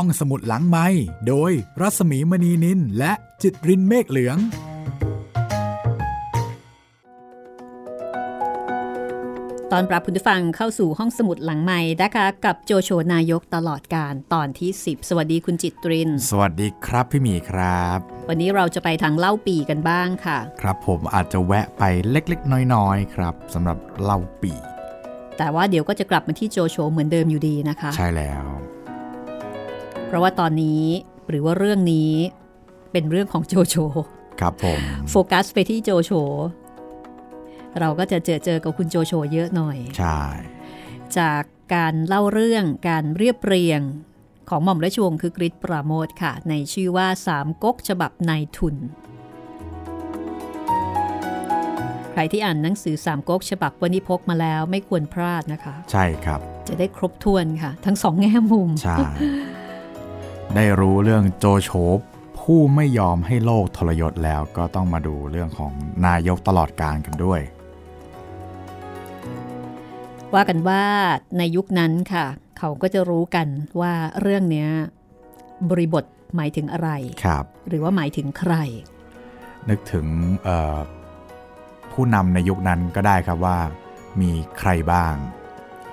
ห้องสมุดหลังไม้โดยรัสมีมณีนินและจิตรินเมฆเหลือง ตอนปรับคุณผู้ฟังเข้าสู่ห้องสมุดหลังใหม่นะคะ กับโจโฉนายกตลอดการตอนที่ 10 สวัสดีคุณจิตริน สวัสดีครับพี่หมีครับ วันนี้เราจะไปทางเล่าปีกันบ้างค่ะ ครับผมอาจจะแวะไปเล็กๆ น้อยๆครับสำหรับเล่าปีแต่ว่าเดี๋ยวก็จะกลับมาที่โจโฉเหมือนเดิมอยู่ดีนะคะ ใช่แล้ว เพราะว่าตอนนี้หรือว่าเรื่องนี้เป็นเรื่องของโจโฉครับผมโฟกัสไปที่โจโฉเราก็จะเจอเจอกับคุณโจโฉเยอะหน่อย ใช่ จากการเล่าเรื่องการเรียบเรียงของหม่อมราชวงศ์คือกริชปราโมทค่ะ ในชื่อว่าสามก๊กฉบับนายทุน ใครที่อ่านหนังสือสามก๊กฉบับวณิพกมาแล้วไม่ควรพลาดนะคะ ใช่ครับ จะได้ครบถ้วนค่ะ ทั้งสองแง่มุม ใช่ ได้รู้เรื่องโจโฉผู้ไม่ยอมให้โลกทรยศแล้วก็ต้องมาดูเรื่องของนายกตลอดการกันด้วย ว่ากันว่าในยุคนั้นค่ะ เขาก็จะรู้กันว่าเรื่องเนี้ยบริบทหมายถึงอะไรครับหรือว่าหมายถึงใคร นึกถึงเอ่อผู้นำในยุคนั้นก็ได้ครับว่า มีใครบ้าง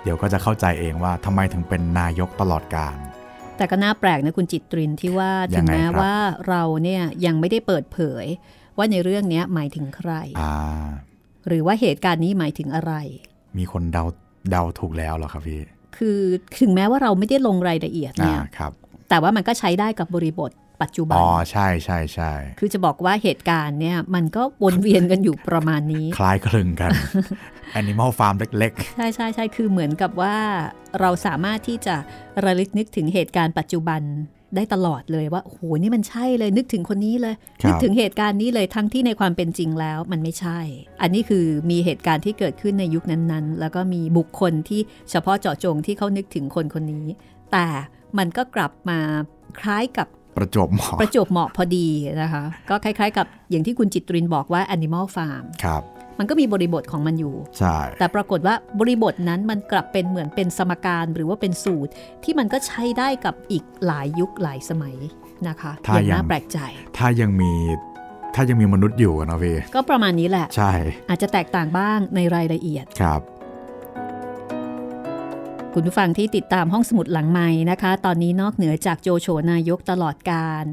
เดี๋ยวก็จะเข้าใจเองว่าทำไมถึงเป็นนายกตลอดการ แต่ก็น่าแปลกนะคุณจิตรินที่ว่ายัถึงงไงแม้ครับว่าเราเนี่ยยังไม่ได้เปิดเผย ว่าในเรื่องเนี้ยหมายถึงใครอ่าหรือว่าเหตุการณ์นี้หมายถึงอะไร มีคนเดาเดาถูกแล้วเหรอครับพี่ คือถึงแม้ว่าเราไม่ได้ลงรายละเอียดอ่าเนี่ยครับแต่ว่ามันก็ใช้ได้กับบริบทปัจจุบัน อ๋อ ใช่ใช่ใช่ คือจะบอกว่าเหตุการณ์เนี่ยมันก็วนเวียนกันอยู่ประมาณนี้ คล้ายคลึงกัน Animal Farm เล็กใช่ใช่ใช่คือเหมือนกับว่าเราสามารถที่จะระลึกนึกถึงเหตุการณ์ปัจจุบันได้ตลอดเลยว่าโอ้โหนี่มันใช่เลยนึกถึงคนนี้เลยครับนึกถึงเหตุการณ์นี้เลยทั้งที่ในความเป็นจริงแล้วมันไม่ใช่ อันนี้คือมีเหตุการณ์ที่เกิดขึ้นในยุคนั้นๆ แล้วก็มีบุคคลที่เฉพาะเจาะจงที่เขานึกถึงคนคนนี้ แต่มันก็กลับมาคล้ายกับๆประจวบเหมาะประจวบเหมาะพอดีนะคะ ก็คล้ายๆ กับอย่างที่คุณจิตรินบอกว่า Animal Farm ครับ มันก็มีบริบทของมันอยู่ ใช่ แต่ปรากฏว่าบริบทนั้นมันกลับเป็นเหมือนเป็นสมการหรือว่าเป็นสูตร ที่มันก็ใช้ได้กับอีกหลายยุคหลายสมัยนะคะอย่างน่าแปลกใจ ถ้ายังมีถ้ายังมีมนุษย์อยู่อะเนาะพี่ก็ประมาณนี้แหละ ใช่ อาจจะแตกต่างบ้างในรายละเอียดครับ คุณผู้ฟังที่ติดตามห้องสมุดหลังไม้นะคะ ตอนนี้นอกเหนือจากโจโฉนายกตลอดการ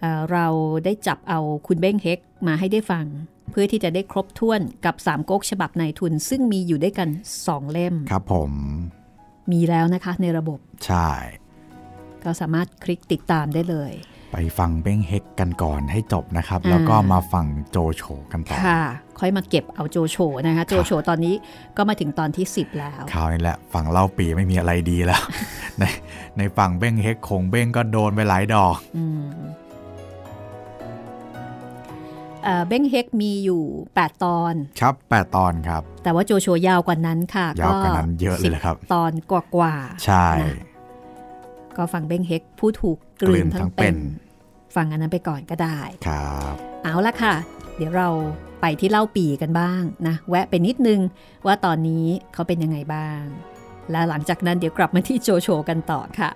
เอ่อเราได้จับเอาคุณเบ้งเฮกมาให้ได้ฟัง เพื่อที่จะได้ครบถ้วนกับสามก๊กฉบับนายทุน ซึ่งมีอยู่ด้วยกันสองเล่ม ครับผม มีแล้วนะคะในระบบ ใช่ ก็สามารถคลิกติดตามได้เลย ไปฟังเบ้งเฮกกันก่อนให้จบนะครับอ่าแล้วก็มาฟังโจโฉกันต่อ ค่ะ ค่อยมาเก็บเอาโจโฉนะคะ โจโฉตอนนี้ก็มาถึงตอนที่ 10 แล้วคราวนี้แหละฝั่งเล่าปีไม่มีอะไรดีแล้ว ในในฝั่งเบ้งเฮกคงเบ้งก็โดนไปหลายดอก อืม เอ่อเบ้งเฮกมีอยู่ 8 ตอน ครับแปดตอนครับ แต่ว่าโจโฉยาวกว่านั้นค่ะ ยาวกว่านั้นเยอะเลยแหละครับ10ตอนกว่าๆใช่นะก็ฟังเบ้งเฮกผู้ถูกกลืนทั้งเป็นฟังอันนั้นไปก่อนก็ได้ครับ เอาละค่ะ เดี๋ยวเราไปที่เล่าปีกันบ้างนะ แวะไปนิดนึงว่าตอนนี้เขาเป็นยังไงบ้าง และหลังจากนั้นเดี๋ยวกลับมาที่โจโฉกันต่อค่ะ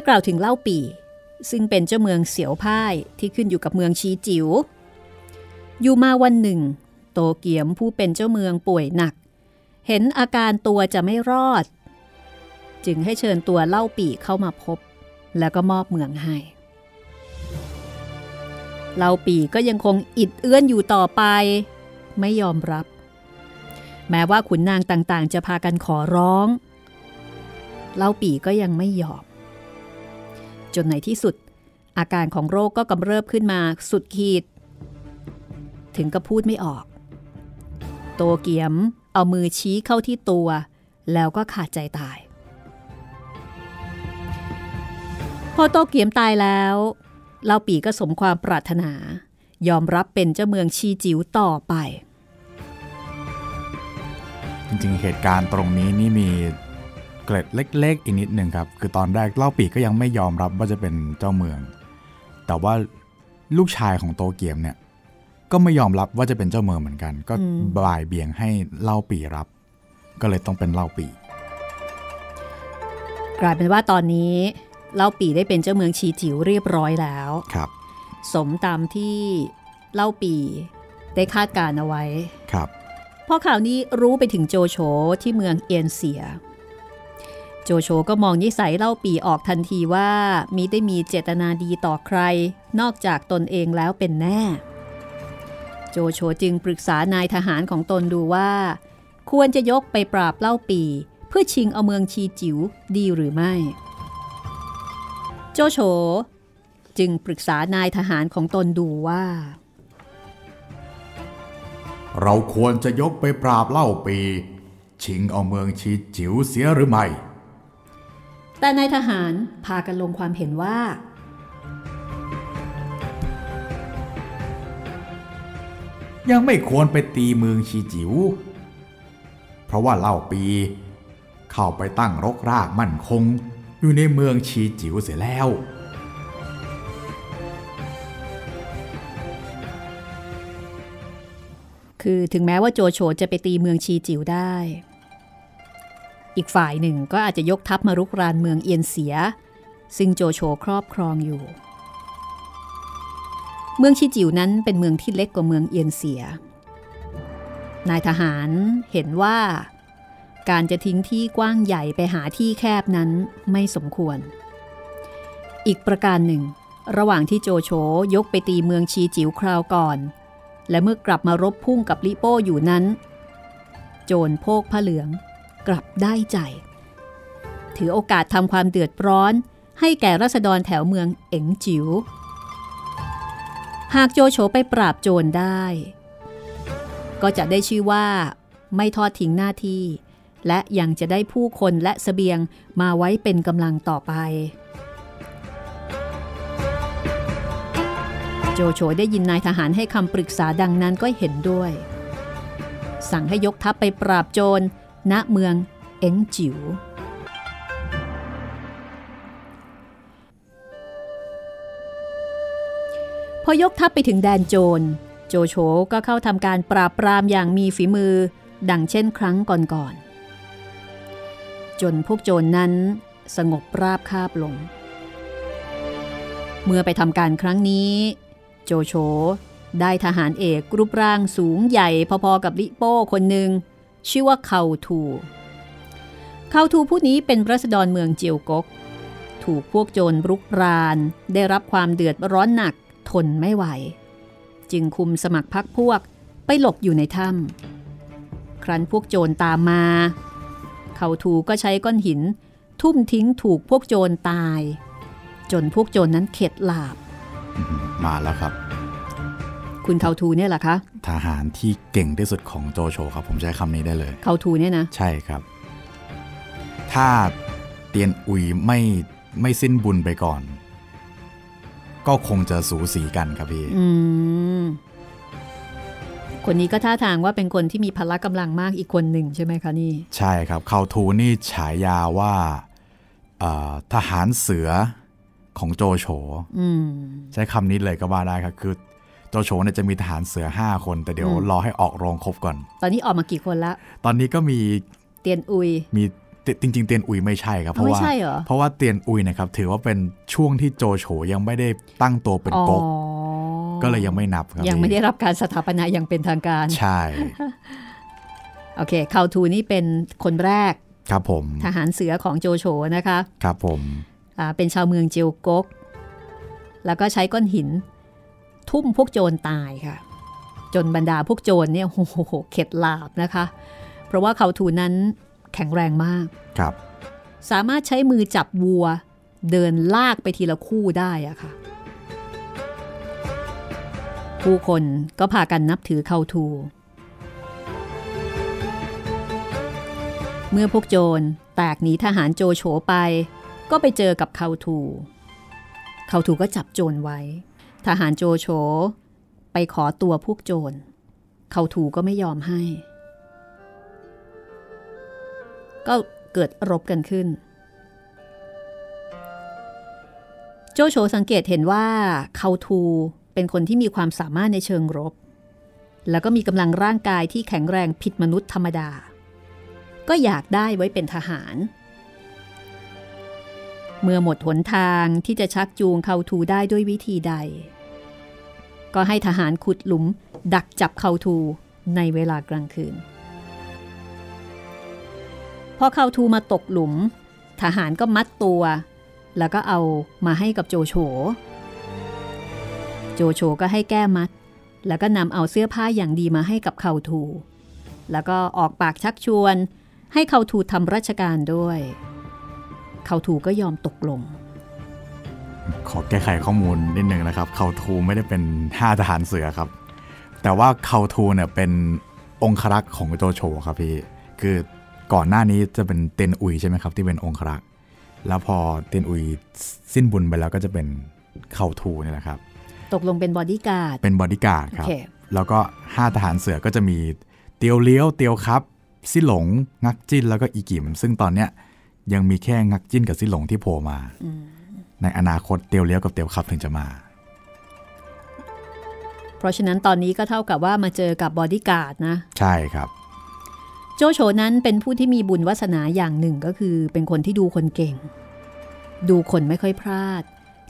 จะกล่าวถึงเล่าปีซึ่งเป็นเจ้าเมืองเสียวพ่ายที่ขึ้นอยู่กับเมืองชีจิว๋ว อยู่มาวันหนึ่ง โตเกียมผู้เป็นเจ้าเมืองป่วยหนัก เห็นอาการตัวจะไม่รอด จึงให้เชิญตัวเล่าปีเข้ามาพบ แล้วก็มอบเมืองให้ เล่าปีก็ยังคงอิดเอื้อนอยู่ต่อไป ไม่ยอมรับ แม้ว่าขุนนางต่างๆ จะพากันขอร้อง เล่าปีก็ยังไม่ยอม จนในที่สุด อาการของโรคก็กำเริบขึ้นมาสุดขีด ถึงกับพูดไม่ออก โตเกียมเอามือชี้เข้าที่ตัว แล้วก็ขาดใจตาย พอโตเกียมตายแล้วเล่าปีก็สมความปรารถนา ยอมรับเป็นเจ้าเมืองชีจิ๋วต่อไป จริงๆ เหตุการณ์ตรงนี้นี่มี กร็ดเล็ก ๆ อีกนิดหนึ่งครับ คือตอนแรกเล่าปีก็ยังไม่ยอมรับว่าจะเป็นเจ้าเมือง แต่ว่าลูกชายของโตเกียมเนี่ย ก็ไม่ยอมรับว่าจะเป็นเจ้าเมืองเหมือนกัน ก็บ่ายเบี่ยงให้เล่าปีรับ ก็เลยต้องเป็นเล่าปี กลายเป็นว่าตอนนี้เล่าปีได้เป็นเจ้าเมืองชีจิ๋วเรียบร้อยแล้วครับ สมตามที่เล่าปีได้คาดการเอาไว้ครับพอข่าวนี้รู้ไปถึงโจโฉที่เมืองเอียนเสีย โจโฉก็มองนิสัยเล่าปีออกทันทีว่ามิได้มีเจตนาดีต่อใคร นอกจากตนเองแล้วเป็นแน่ โจโฉจึงปรึกษานายทหารของตนดูว่า ควรจะยกไปปราบเล่าปี เพื่อชิงเอาเมืองชีจิ๋วดีหรือไม่ โจโฉจึงปรึกษานายทหารของตนดูว่า เราควรจะยกไปปราบเล่าปี ชิงเอาเมืองชีจิ๋วเสียหรือไม่ แต่นายทหารพากันลงความเห็นว่า ยังไม่ควรไปตีเมืองชีจิ๋วเพราะว่าเล่าปี เข้าไปตั้งรกรากมั่นคง อยู่ในเมืองชีจิ๋วเสียแล้วคือถึงแม้ว่าโจโฉจะไปตีเมืองชีจิ๋วได้ อีกฝ่ายหนึ่งก็อาจจะยกทัพมารุกรานเมืองเอียนเสีย ซึ่งโจโฉครอบครองอยู่ เมืองชีจิวนั้นเป็นเมืองที่เล็กกว่าเมืองเอียนเสีย นายทหารเห็นว่า การจะทิ้งที่กว้างใหญ่ไปหาที่แคบนั้นไม่สมควร อีกประการหนึ่ง ระหว่างที่โจโฉยกไปตีเมืองชีจิ๋วคราวก่อน และเมื่อกลับมารบพุ่งกับลิโป้อยู่นั้น โจรโพกผ้าเหลือง กลับได้ใจ ถือโอกาสทำความเดือดร้อน ให้แก่รัษฎรแถวเมืองเอ๋งจิ๋วหากโจโฉไปปราบโจรได้ ก็จะได้ชื่อว่า ไม่ทอดทิ้งหน้าที่ และยังจะได้ผู้คนและสเสบียงมาไว้เป็นกำลังต่อไป โจโฉได้ยินนายทหารให้คำปรึกษาดังนั้นก็เห็นด้วย สั่งให้ยกทัพไปปราบโจร ณเมืองเอ็งจิ๋วพอยกทัพไปถึงแดนโจร โจโฉก็เข้าทำการปราบปรามอย่างมีฝีมือ ดังเช่นครั้งก่อนๆ จนพวกโจรนนั้นสงบราบคาบลง เมื่อไปทำการครั้งนี้ โจโฉได้ทหารเอกรูปร่างสูงใหญ่พอๆกับลิโป้คนหนึ่ง ชื่อว่าเขาทูเขาทูผู้นี้เป็นรัษฎรเมืองเจียวกก ถูกพวกโจรรุกราน ได้รับความเดือดร้อนหนักทนไม่ไหว จึงคุมสมัครพักพวกไปหลบอยู่ในถ้ำครั้นพวกโจรตามมา เขาทูก็ใช้ก้อนหิน ทุ่มทิ้งถูกพวกโจรตาย จนพวกโจรนนั้นเข็ดหลาบ มาแล้วครับ คุณเขาทูเนี่ยแหละคะ ทหารที่เก่งที่สุดของโจโฉครับ ผมใช้คำนี้ได้เลยเขาทูเนี่ยนะ ใช่ครับ ถ้าเตียนอุยไม่ไม่สิ้นบุญไปก่อน ก็คงจะสูสีกันครับพี่อืมคนนี้ก็ท่าทางว่าเป็นคนที่มีพละกำลังมากอีกคนหนึ่งใช่ไหมคะนี่ ใช่ครับเขาทูนี่ฉายาว่าเอ่อทหารเสือของโจโฉอืมใช้คำนี้เลยก็ว่าได้ครับคือ โจโฉเนี่ยจะมีทหารเสือ 5 คน แต่เดี๋ยวอืมรอให้ออกโรงครบก่อน ตอนนี้ออกมากี่คนละ ตอนนี้ก็มีเตียนอุย มีเตจริง ๆ เตียนอุยไม่ใช่ครับเพอ้าวราะไม่ว่าใช่เหรอเพราะว่าเตียนอุยเนะครับถือว่าเป็นช่วงที่โจโฉยังไม่ได้ตั้งตัวเป็นอ๋อก๊กก็เลยยังไม่นับครับยังไม่ได้พี่รับการสถาปนาอย่างเป็นทางการ ใช่โอเคเขาทูนี่เป็นคนแรกครับผม ทหารเสือของโจโฉนะคะ ครับผมอ่าเป็นชาวเมืองเจียวกก แล้วก็ใช้ก้อนหิน ทุ่มพวกโจรตายค่ะ จนบรรดาพวกโจรเนี่ยโอ้โหเข็ดหลาบนะคะ เพราะว่าเขาทูนั้นแข็งแรงมากครับ สามารถใช้มือจับวัว เดินลากไปทีละคู่ได้อะค่ะ ผู้คนก็พากันนับถือเขาทู เมื่อพวกโจรแตกหนีทหารโจโฉไป ก็ไปเจอกับเขาทู เขาทูก็จับโจรไว้ ทหารโจโฉไปขอตัวพวกโจร เขาทูก็ไม่ยอมให้ ก็เกิดรบกันขึ้น โจโฉสังเกตเห็นว่าเขาทูเป็นคนที่มีความสามารถในเชิงรบ แล้วก็มีกำลังร่างกายที่แข็งแรงผิดมนุษย์ธรรมดา ก็อยากได้ไว้เป็นทหาร เมื่อหมดหนทางที่จะชักจูงเขาทูได้ด้วยวิธีใด ก็ให้ทหารขุดหลุม ดักจับเขาทูในเวลากลางคืน พอเขาทูมาตกหลุม ทหารก็มัดตัว แล้วก็เอามาให้กับโจโฉ โจโฉก็ให้แก้มัด แล้วก็นำเอาเสื้อผ้าอย่างดีมาให้กับเขาทู แล้วก็ออกปากชักชวน ให้เขาทูทำราชการด้วย เขาทูก็ยอมตกลง ขอแก้ไขข้อมูลนิดนึงนะครับ เขาทูไม่ได้เป็นห้าทหารเสือครับ แต่ว่าเขาทูเนี่ยเป็นองครักษ์ของโจโฉครับพี่ คือก่อนหน้านี้จะเป็นเตนอุยใช่ไหมครับที่เป็นองครักษ์ แล้วพอเตนอุยสิ้นบุญไปแล้วก็จะเป็นเขาทูนี่แหละครับ ตกลงเป็นบอดี้การ์ด เป็นบอดี้การ์ดครับโอเคแล้วก็ห้าทหารเสือก็จะมีเตียวเลี้ยว เตียวครับซี่หลง งักจิ้น แล้วก็อีกิม ซึ่งตอนเนี้ย ยังมีแค่งักจิ้นกับซี่หลงที่โผล่มา ในอนาคตเตียวเลี้ยวกับเตียวครับถึงจะมา เพราะฉะนั้นตอนนี้ก็เท่ากับว่ามาเจอกับบอดี้การ์ดนะ ใช่ครับ โจโฉนั้นเป็นผู้ที่มีบุญวาสนาอย่างหนึ่งก็คือ เป็นคนที่ดูคนเก่ง ดูคนไม่ค่อยพลาด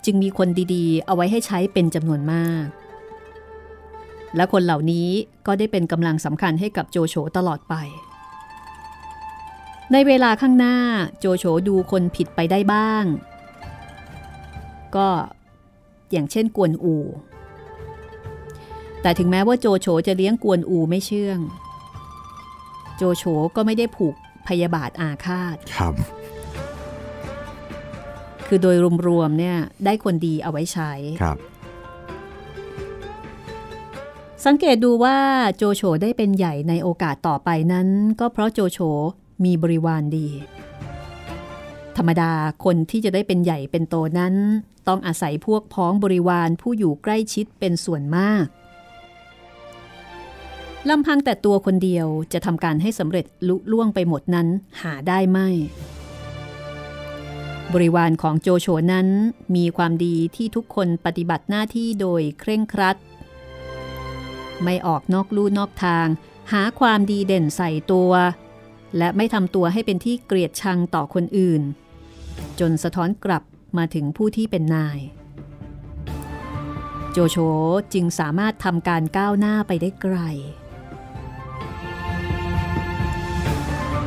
จึงมีคนดีๆ เอาไว้ให้ใช้เป็นจำนวนมาก และคนเหล่านี้ก็ได้เป็นกำลังสำคัญให้กับโจโฉตลอดไป ในเวลาข้างหน้าโจโฉดูคนผิดไปได้บ้าง ก็อย่างเช่นกวนอู แต่ถึงแม้ว่าโจโฉจะเลี้ยงกวนอูไม่เชื่อง โจโฉก็ไม่ได้ผูกพยาบาทอาฆาตครับ คือโดยรวมๆเนี่ยได้คนดีเอาไว้ใช้ครับ สังเกตดูว่าโจโฉได้เป็นใหญ่ในโอกาสต่อไปนั้น ก็เพราะโจโฉ มีบริวารดี ธรรมดาคนที่จะได้เป็นใหญ่เป็นโตนั้น ต้องอาศัยพวกพ้องบริวารผู้อยู่ใกล้ชิดเป็นส่วนมากลำพังแต่ตัวคนเดียวจะทำการให้สำเร็จลุล่วงไปหมดนั้นหาได้ไม่ บริวารของโจโฉนั้นมีความดีที่ทุกคนปฏิบัติหน้าที่โดยเคร่งครัด ไม่ออกนอกลู่นอกทาง หาความดีเด่นใส่ตัว และไม่ทำตัวให้เป็นที่เกลียดชังต่อคนอื่น จนสะท้อนกลับมาถึงผู้ที่เป็นนาย โจโฉจึงสามารถทำการก้าวหน้าไปได้ไกล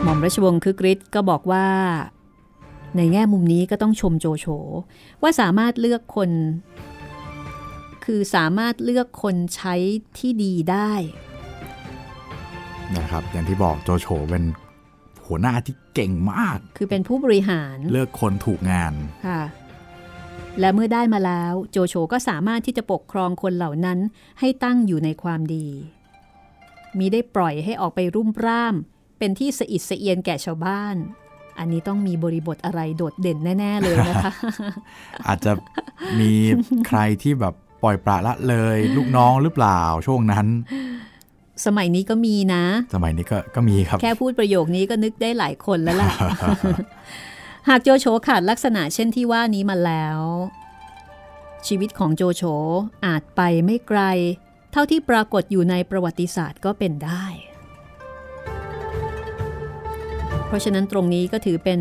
หม่อมราชวงศ์คึกฤทธิ์ก็บอกว่า ในแง่มุมนี้ก็ต้องชมโจโฉว่าสามารถเลือกคน คือสามารถเลือกคนใช้ที่ดีได้นะครับอย่างที่บอกโจโฉเป็น หัวหน้าที่เก่งมาก คือเป็นผู้บริหารเลือกคนถูกงานค่ะและเมื่อได้มาแล้วโจโฉก็สามารถที่จะปกครองคนเหล่านั้นให้ตั้งอยู่ในความดีมีได้ปล่อยให้ออกไปรุ่มร่าม เป็นที่สะอิดสะเอียนแก่ชาวบ้าน อันนี้ต้องมีบริบทอะไรโดดเด่นแน่ ๆ เลยนะคะ อาจจะมีใครที่แบบปล่อยปละละเลย ลูกน้องหรือเปล่าช่วงนั้น สมัยนี้ก็มีนะ สมัยนี้ก็ก็มีครับ แค่พูดประโยคนี้ก็นึกได้หลายคนแล้วล่ะหากโจโฉขาดลักษณะเช่นที่ว่านี้มาแล้ว ชีวิตของโจโฉอาจไปไม่ไกล เท่าที่ปรากฏอยู่ในประวัติศาสตร์ก็เป็นได้ เพราะฉะนั้นตรงนี้ก็ถือเป็น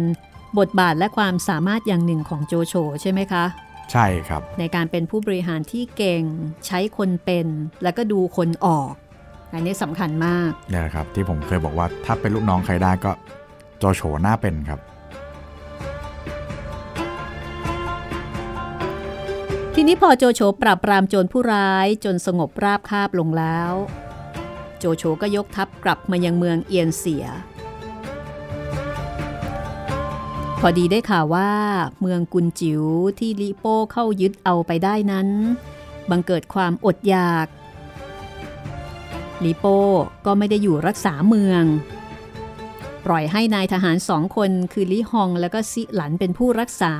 บทบาทและความสามารถอย่างหนึ่งของโจโฉใช่ไหมคะใช่ครับ ในการเป็นผู้บริหารที่เก่ง ใช้คนเป็น แล้วก็ดูคนออก อันนี้สำคัญมากเนี่ยนะครับที่ผมเคยบอกว่าถ้าเป็นลูกน้องใครได้ก็โจโฉน่าเป็นครับ ทีนี้พอโจโฉปราบปรามโจรผู้ร้ายจนสงบราบคาบลงแล้ว โจโฉก็ยกทัพกลับมายังเมืองเอียนเสีย พอดีได้ข่าวว่าเมืองกุนจิ๋วที่ลิโป้เข้ายึดเอาไปได้นั้น บังเกิดความอดอยาก ลิโป้ก็ไม่ได้อยู่รักษาเมือง ปล่อยให้นายทหารสองคนคือลิฮองและก็ซิหลันเป็นผู้รักษา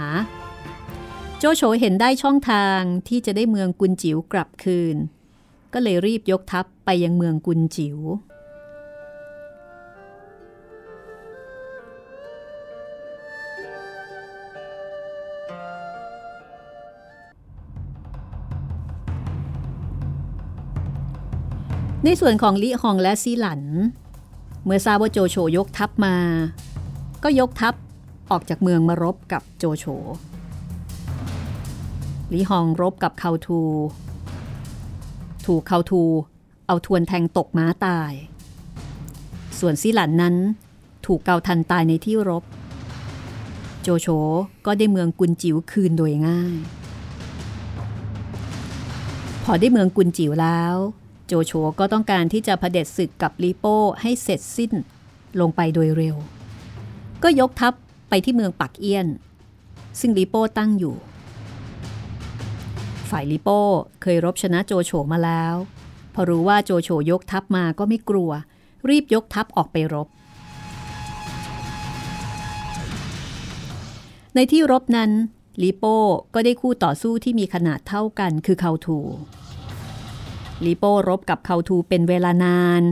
โจโฉเห็นได้ช่องทางที่จะได้เมืองกุนจิ๋วกลับคืน ก็เลยรีบยกทัพไปยังเมืองกุนจิ๋ว ในส่วนของลิฮองและซีหลัน เมื่อทราบว่าโจโฉยกทัพมา ก็ยกทัพออกจากเมืองมารบกับโจโฉลิฮองรบกับเขาทู ถูกเขาทูเอาทวนแทงตกม้าตาย ส่วนซีหลันนั้นถูกเกาทันตายในที่รบ โจโฉก็ได้เมืองกุนจิ๋วคืนโดยง่าย พอได้เมืองกุนจิ๋วแล้ว โจโฉก็ต้องการที่จะเผด็จศึกกับลีโป้ให้เสร็จสิ้นลงไปโดยเร็ว ก็ยกทัพไปที่เมืองปักเอี้ยน ซึ่งลีโป้ตั้งอยู่ ฝ่ายลีโป้เคยรบชนะโจโฉมาแล้ว พอรู้ว่าโจโฉยกทัพมาก็ไม่กลัว รีบยกทัพออกไปรบ ในที่รบนั้นลีโป้ก็ได้คู่ต่อสู้ที่มีขนาดเท่ากันคือเขาทู ลีโป้รบกับเขาทูเป็นเวลานาน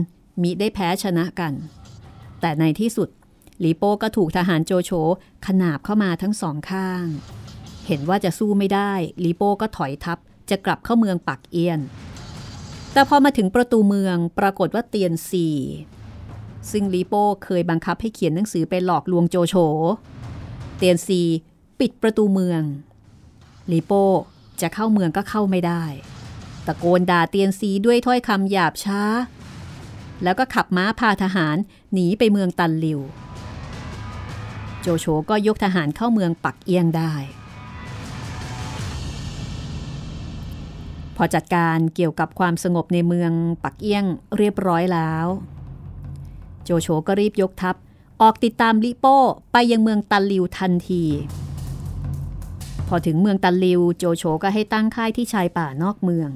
มิได้แพ้ชนะกัน แต่ในที่สุดลีโป้ก็ถูกทหารโจโฉขนาบเข้ามาทั้งสองข้าง เห็นว่าจะสู้ไม่ได้ลีโป้ก็ถอยทัพจะกลับเข้าเมืองปักเอียน แต่พอมาถึงประตูเมืองปรากฏว่าเตียนซีซึ่งลีโป้เคยบังคับให้เขียนหนังสือไปหลอกลวงโจโฉ เตียนซีปิดประตูเมืองลีโป้จะเข้าเมืองก็เข้าไม่ได้ ตะโกนด่าเตียนซีด้วยถ้อยคำหยาบช้า แล้วก็ขับม้าพาทหารหนีไปเมืองตันลิว โจโฉก็ยกทหารเข้าเมืองปักเอียงได้ พอจัดการเกี่ยวกับความสงบในเมืองปักเอียงเรียบร้อยแล้ว โจโฉก็รีบยกทัพออกติดตามลิโป้ไปยังเมืองตันลิวทันที พอถึงเมืองตันลิว โจโฉก็ให้ตั้งค่ายที่ชายป่านอกเมือง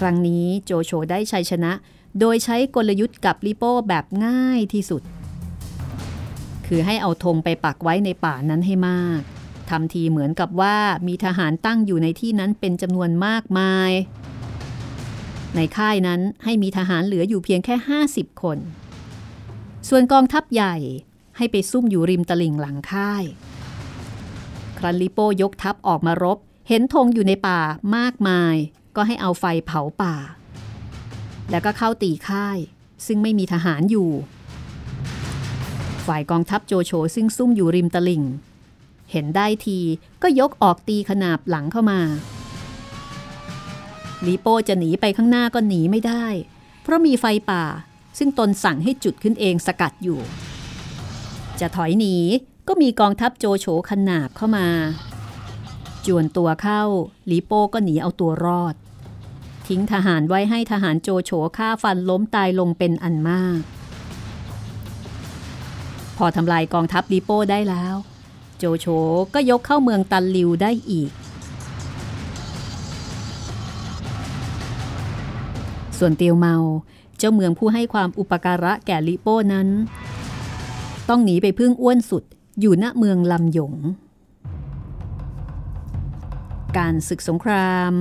ครั้งนี้โจโฉได้ชัยชนะ โดยใช้กลยุทธ์กับลิโป้แบบง่ายที่สุด คือให้เอาธงไปปักไว้ในป่านั้นให้มากทำทีเหมือนกับว่ามีทหารตั้งอยู่ในที่นั้นเป็นจำนวนมากมาย ในค่ายนั้นให้มีทหารเหลืออยู่เพียงแค่ 50 คน ส่วนกองทัพใหญ่ให้ไปซุ่มอยู่ริมตลิ่งหลังค่าย ครันลิโป้ยกทัพออกมารบ เห็นธงอยู่ในป่ามากมาย ก็ให้เอาไฟเผาป่า แล้วก็เข้าตีค่าย ซึ่งไม่มีทหารอยู่ ฝ่ายกองทัพโจโฉซึ่งซุ่มอยู่ริมตลิ่ง เห็นได้ทีก็ยกออกตีขนาบหลังเข้ามาลีโป้จะหนีไปข้างหน้าก็หนีไม่ได้ เพราะมีไฟป่าซึ่งตนสั่งให้จุดขึ้นเองสกัดอยู่ จะถอยหนีก็มีกองทัพโจโฉขนาบเข้ามา จวนตัวเข้าลีโป้ก็หนีเอาตัวรอด ทิ้งทหารไว้ให้ทหารโจโฉฆ่าฟันล้มตายลงเป็นอันมาก พอทำลายกองทัพลีโป้ได้แล้ว โจโฉก็ยกเข้าเมืองตันลิวได้อีก ส่วนเตียวเมาเจ้าเมืองผู้ให้ความอุปการะแก่ลิโป้นั้น ต้องหนีไปพึ่งอ้วนสุดอยู่ณเมืองลำหยงการศึกสงคราม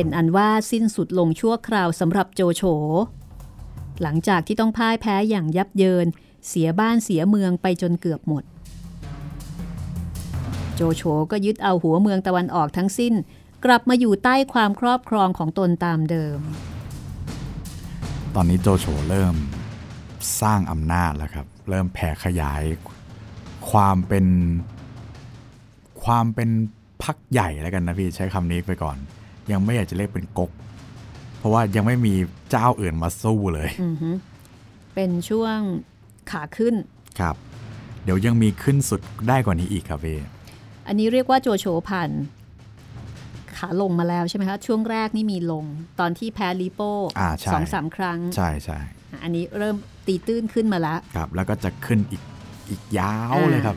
เป็นอันว่าสิ้นสุดลงชั่วคราวสำหรับโจโฉ หลังจากที่ต้องพ่ายแพ้อย่างยับเยิน เสียบ้านเสียเมืองไปจนเกือบหมด โจโฉก็ยึดเอาหัวเมืองตะวันออกทั้งสิ้น กลับมาอยู่ใต้ความครอบครองของตนตามเดิม ตอนนี้โจโฉเริ่มสร้างอำนาจแล้วครับ เริ่มแผ่ขยาย ความเป็นความเป็นพักใหญ่แล้วกันนะพี่ใช้คำนี้ไปก่อน ยังไม่อยากจะเรียกเป็นก๊ก เพราะว่ายังไม่มีเจ้าอื่นมาสู้เลยอือฮึเป็นช่วงขาขึ้นครับ เดี๋ยวยังมีขึ้นสุดได้กว่านี้อีกครับพี่อันนี้เรียกว่าโจโฉผ่านขาลงมาแล้วใช่ไหมคะช่วงแรกนี่มีลง ตอนที่แพ้ลิโป้อ่าใช่สองสามครั้ง ใช่ใช่อันนี้เริ่มตีตื้นขึ้นมาแล้วครับ แล้วก็จะขึ้นอีกอีกยาวอ่าเลยครับ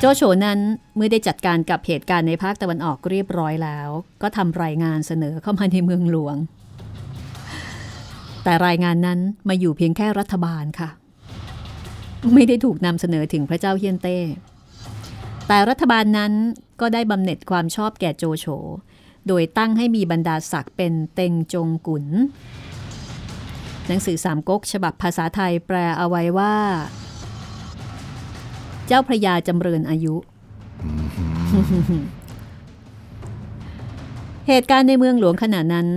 โจโฉนั้นเมื่อได้จัดการกับเหตุการณ์ในภาคตะวันออกเรียบร้อยแล้ว ก็ทำรายงานเสนอเข้ามาในเมืองหลวง แต่รายงานนั้นมาอยู่เพียงแค่รัฐบาลค่ะ ไม่ได้ถูกนำเสนอถึงพระเจ้าเฮียนเต้ แต่รัฐบาลนั้นก็ได้บำเหน็จความชอบแก่โจโฉโดยตั้งให้มีบรรดาศักดิ์เป็นเต็งจงกุนหนังสือสามก๊กฉบับภาษาไทยแปลเอาไว้ว่า เจ้าพระยาจำเริญอายุ เหตุการณ์ในเมืองหลวงขณะนั้น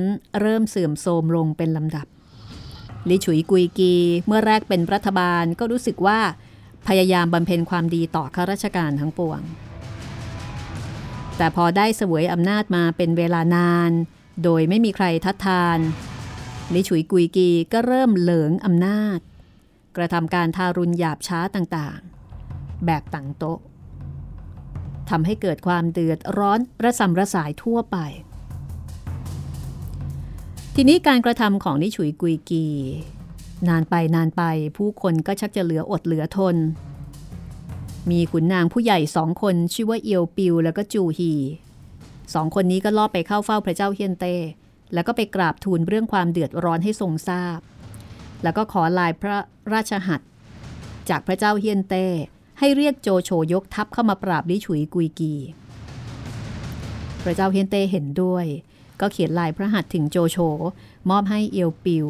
เริ่มเสื่อมโทรมลงเป็นลำดับ ลิฉุยกุยกีเมื่อแรกเป็นรัฐบาลก็รู้สึกว่าพยายามบำเพ็ญความดีต่อข้าราชการทั้งปวง แต่พอได้เสวยอำนาจมาเป็นเวลานาน โดยไม่มีใครทัดทานลิฉุยกุยกีก็เริ่มเหลิงอำนาจ กระทำการทารุณหยาบช้าต่างๆ แบบต่างโต๊ะทำให้เกิดความเดือดร้อนระสำระสายทั่วไป ทีนี้การกระทำของนิฉุยกุยกี นานไปนานไปผู้คนก็ชักจะเหลืออดเหลือทน มีขุนนางผู้ใหญ่สองคนชื่อว่าเอียวปิวแล้วก็จูฮีสองคนนี้ก็ลอบไปเข้าเฝ้าพระเจ้าเฮียนเต้แล้วก็ไปกราบทูลเรื่องความเดือดร้อนให้ทรงทราบ แล้วก็ขอลายพระราชหัตจากพระเจ้าเฮียนเต้ ให้เรียกโจโฉยกทัพเข้ามาปราบลิฉุยกุยกี พระเจ้าเฮียนเต้เห็นด้วย ก็เขียนลายพระหัตถ์ถึงโจโฉมอบให้เอียวปิว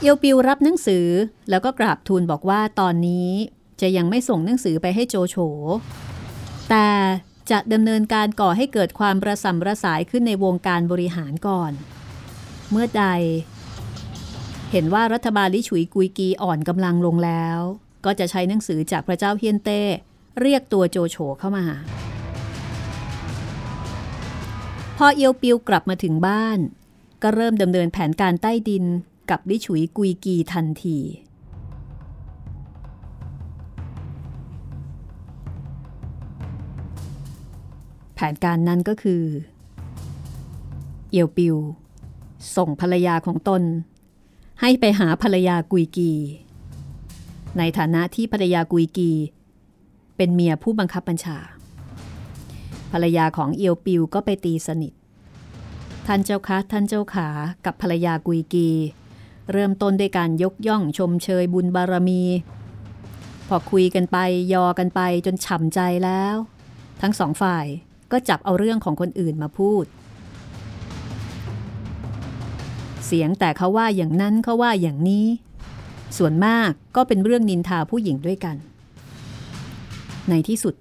เอียวปิวรับหนังสือแล้วก็กราบทูลบอกว่าตอนนี้จะยังไม่ส่งหนังสือไปให้โจโฉ แต่จะดำเนินการก่อให้เกิดความประสำระสายขึ้นในวงการบริหารก่อน เมื่อใด เห็นว่ารัฐบาลลิฉุยกุยกีอ่อนกำลังลงแล้ว ก็จะใช้หนังสือจากพระเจ้าเฮียนเต้เรียกตัวโจโฉเข้ามา พอเอียวปิวกลับมาถึงบ้าน ก็เริ่มดำเนินแผนการใต้ดินกับลิฉุยกุยกีทันที แผนการนั้นก็คือ เอียวปิว ส่งภรรยาของตน ให้ไปหาภรรยากุยกี ในฐานะที่ภรรยากุยกี เป็นเมียผู้บังคับบัญชา ภรรยาของเอียวปิวก็ไปตีสนิท ท่านเจ้าคะท่านเจ้าขากับภรรยากุยกี เริ่มต้นด้วยการยกย่องชมเชยบุญบารมี พอคุยกันไปยอกันไปจนฉ่ำใจแล้ว ทั้งสองฝ่ายก็จับเอาเรื่องของคนอื่นมาพูด เสียงแต่เขาว่าอย่างนั้นเขาว่าอย่างนี้ ส่วนมากก็เป็นเรื่องนินทาผู้หญิงด้วยกัน ในที่สุด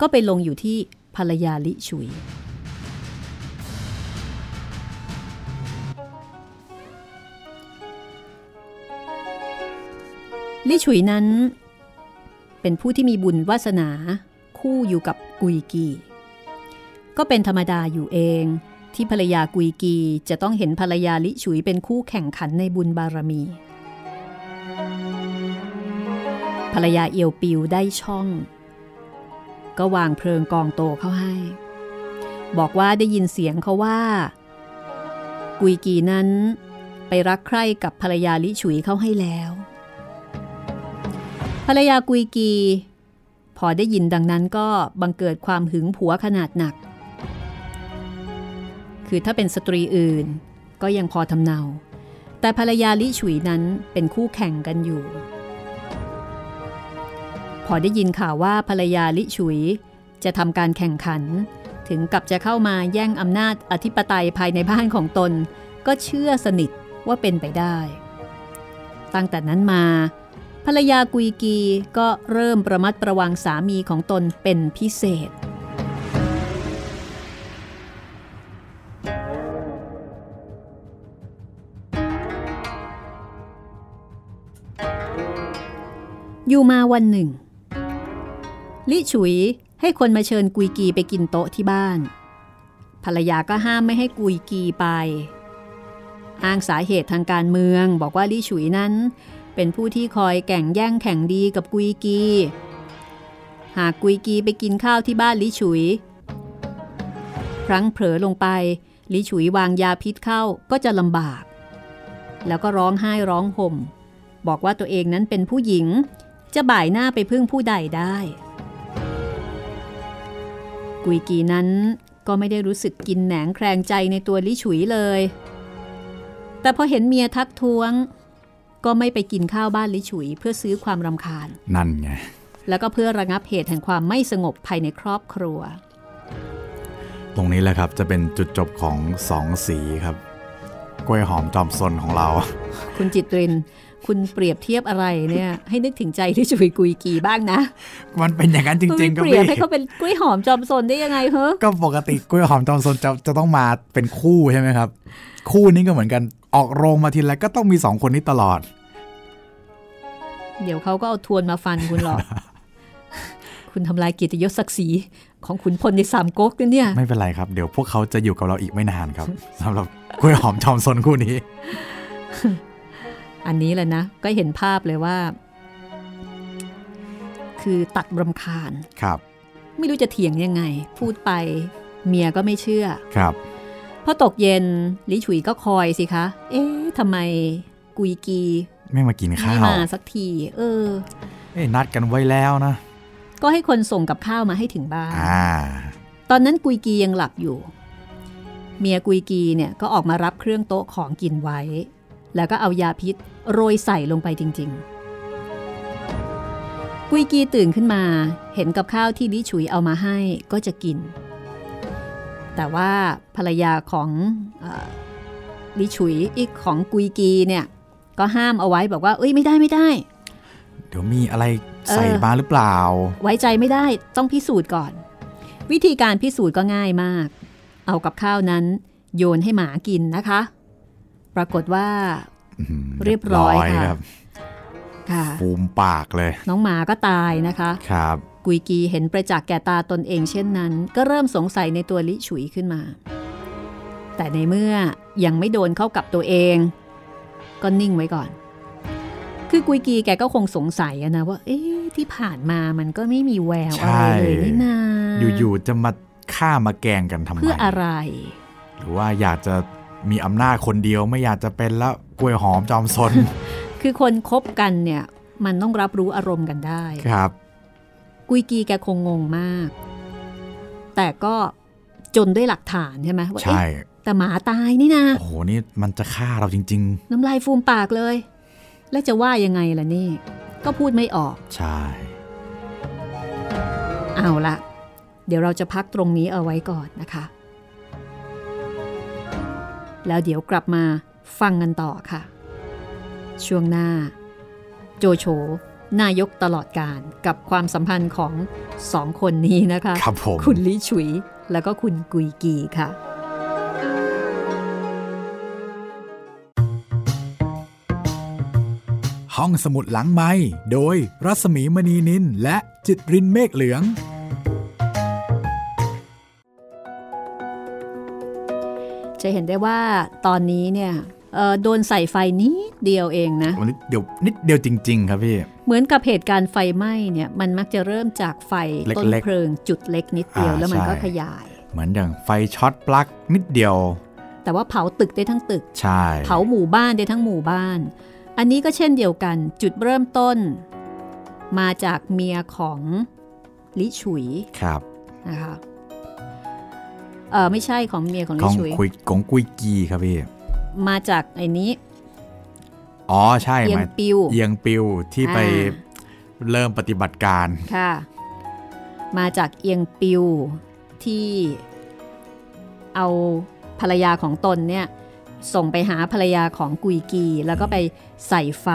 ก็ไปลงอยู่ที่ภรรยาลิฉุย ลิฉุยนั้น เป็นผู้ที่มีบุญวาสนาคู่อยู่กับกุยกี ก็เป็นธรรมดาอยู่เองที่ภรรยากุยกีจะต้องเห็นภรรยาลิฉุยเป็นคู่แข่งขันในบุญบารมี ภรรยาเอียวปิวได้ช่อง ก็วางเพลิงกองโตเข้าให้ บอกว่าได้ยินเสียงเขาว่า กุยกีนั้นไปรักใคร่กับภรรยาลิฉุยเข้าให้แล้ว ภรรยากุยกี พอได้ยินดังนั้นก็บังเกิดความหึงผัวขนาดหนัก คือถ้าเป็นสตรีอื่นก็ยังพอทำเนา แต่ภรรยาลิฉุยนั้นเป็นคู่แข่งกันอยู่ พอได้ยินข่าวว่าภรรยาลิฉุย จะทำการแข่งขัน ถึงกับจะเข้ามาแย่งอำนาจอธิปไตยภายในบ้านของตน ก็เชื่อสนิทว่าเป็นไปได้ ตั้งแต่นั้นมา ภรรยากุยกีก็เริ่มประมัดระวังสามีของตนเป็นพิเศษอยู่มาวันหนึ่ง ลิฉุยให้คนมาเชิญกุยกีไปกินโต๊ะที่บ้าน ภรรยาก็ห้ามไม่ให้กุยกีไป อ้างสาเหตุทางการเมืองบอกว่าลิฉุยนั้น เป็นผู้ที่คอยแก่งแย่งแข่งดีกับกุยกี หากกุยกีไปกินข้าวที่บ้านลิฉุย ครั้งเผลอลงไปลิฉุยวางยาพิษเข้าก็จะลำบาก แล้วก็ร้องไห้ร้องห่ม บอกว่าตัวเองนั้นเป็นผู้หญิง จะบ่ายหน้าไปพึ่งผู้ใดได้ กุยกีนั้นก็ไม่ได้รู้สึกกินแหนงแคลงใจในตัวลิฉุยเลย แต่พอเห็นเมียทักท้วง ก็ไม่ไปกินข้าวบ้านลิฉุยเพื่อซื้อความรำคาญ นั่นไง แล้วก็เพื่อระงับเหตุแห่งความไม่สงบภายในครอบครัว ตรงนี้แหละครับจะเป็นจุดจบของสองสีครับ กล้วยหอมจอมซนของเรา คุณจิตริน คุณเปรียบเทียบอะไรเนี่ยให้นึกถึงใจที่ชุยกุยกีบ้างนะ มันเป็นอย่างนั้นจริงๆก็ก็เปรียบพี่ให้เขาเป็นกล้วยหอมจอมซนได้ยังไงเหรอก็ปกติกล้วยหอมจอมซนจะจะต้องมาเป็นคู่ใช่ไหมครับ คู่นี้ก็เหมือนกันออกโรงมาทีไรก็ต้องมีสองคนนี้ตลอด เดี๋ยวเขาก็เอาทวนมาฟันคุณหรอกคุณทำลายเกียรติยศศักดิ์ศรีของขุนพลในสามก๊กนะเนี่ย ไม่เป็นไรครับ เดี๋ยวพวกเขาจะอยู่กับเราอีกไม่นานครับสำหรับกล้วยหอมจอมซนคู่นี้ อันนี้แหละนะ ก็เห็นภาพเลยว่า คือตัดรำคาญครับ ไม่รู้จะเถียงยังไง พูดไปเมียก็ไม่เชื่อครับพอตกเย็นลิฉุยก็คอยสิคะ เอ๊ะทำไมกุยกี ไม่มากินข้าไม่วมาสักที เออเอ้ยนัดกันไว้แล้วนะ ก็ให้คนส่งกับข้าวมาให้ถึงบ้านอ่าตอนนั้นกุยกียังหลับอยู่ เมียกุยกีเนี่ยก็ออกมารับเครื่องโต๊ะของกินไว้ แล้วก็เอายาพิษ โรยใส่ลงไปจริง ๆ กุยกีตื่นขึ้นมา เห็นกับข้าวที่ลิฉุยเอามาให้ก็จะกิน แต่ว่าภรรยาของเออลิฉุยอีกของกุยกีเนี่ย ก็ห้ามเอาไว้บอกว่า เอ้ยไม่ได้ไม่ได้ เดี๋ยวมีอะไรใส่เออมาหรือเปล่า ไว้ใจไม่ได้ต้องพิสูจน์ก่อน วิธีการพิสูจน์ก็ง่ายมาก เอากับข้าวนั้นโยนให้หมากินนะคะ ปรากฏว่าอื้อหือ เรียบร้อยค่ะรับค่ะฟูมปากเลย น้องหมาก็ตายนะคะครับกุยกีเห็นประจักษ์แก่ตาตนเองเช่นนั้น ก็เริ่มสงสัยในตัวลิฉุยขึ้นมา แต่ในเมื่อยังไม่โดนเข้ากับตัวเอง ก็นิ่งไว้ก่อน คือกุยกีแกก็คงสงสัยอะนะว่า เอ๊ะที่ผ่านมามันก็ไม่มีแววอะไรเลยนี่นาอยู่ๆจะมาฆ่ามาแกล้งกันทำไมเพื่ออะไร หรือว่าอยากจะ มีอำนาจคนเดียวไม่อยากจะเป็นแล้วกล้วยหอมจอมซน คือคนคบกันเนี่ย มันต้องรับรู้อารมณ์กันได้ครับ กุยกีแกคงงงมาก แต่ก็จนด้วยหลักฐานใช่ไหมว่าใช่เอ๊ะแต่หมาตายนี่นะโอ้โหนี่มันจะฆ่าเราจริงน้ำลายฟูมปากเลย แล้วจะว่ายังไงล่ะนี่ ก็พูดไม่ออกๆใช่ เอาละเดี๋ยวเราจะพักตรงนี้เอาไว้ก่อนนะคะ แล้วเดี๋ยวกลับมาฟังกันต่อค่ะ ช่วงหน้า โจโฉนายกตลอดการกับความสัมพันธ์ของสองคนนี้นะคะครับผมคุณลิฉุยแล้วก็คุณกุยกีค่ะ ห้องสมุดหลังไม้โดยรัศมีมณีนินและจิตรินเมฆเหลือง จะเห็นได้ว่าตอนนี้เนี่ยเอ่อโดนใส่ไฟนิดเดียวเองนะวันนี้เดี๋ยวนิดเดียวจริง ๆ ครับพี่ เหมือนกับเหตุการณ์ไฟไหม้เนี่ยมันมักจะเริ่มจากไฟเล็กๆต้นเพลิงจุดเล็กนิดเดียวอ่าแล้วมันก็ใช่ขยาย เหมือนอย่างไฟช็อตปลั๊กนิดเดียว แต่ว่าเผาตึกได้ทั้งตึกใช่เผาหมู่บ้านได้ทั้งหมู่บ้าน อันนี้ก็เช่นเดียวกันจุดเริ่มต้น มาจากเมียของลิฉุยครับนะคะ เออไม่ใช่ของเมียของขลิองฉุยคุยของกุยกีครับพี่มาจากไอ้นี้ อ๋อใช่เอียหงมายปิวเอียงปิวที่ไปอ่าเริ่มปฏิบัติการค่ะ มาจากเอียงปิวที่เอาภรรยาของตนเนี่ย ส่งไปหาภรรยาของกุยกี แล้วก็ไปใส่ไฟ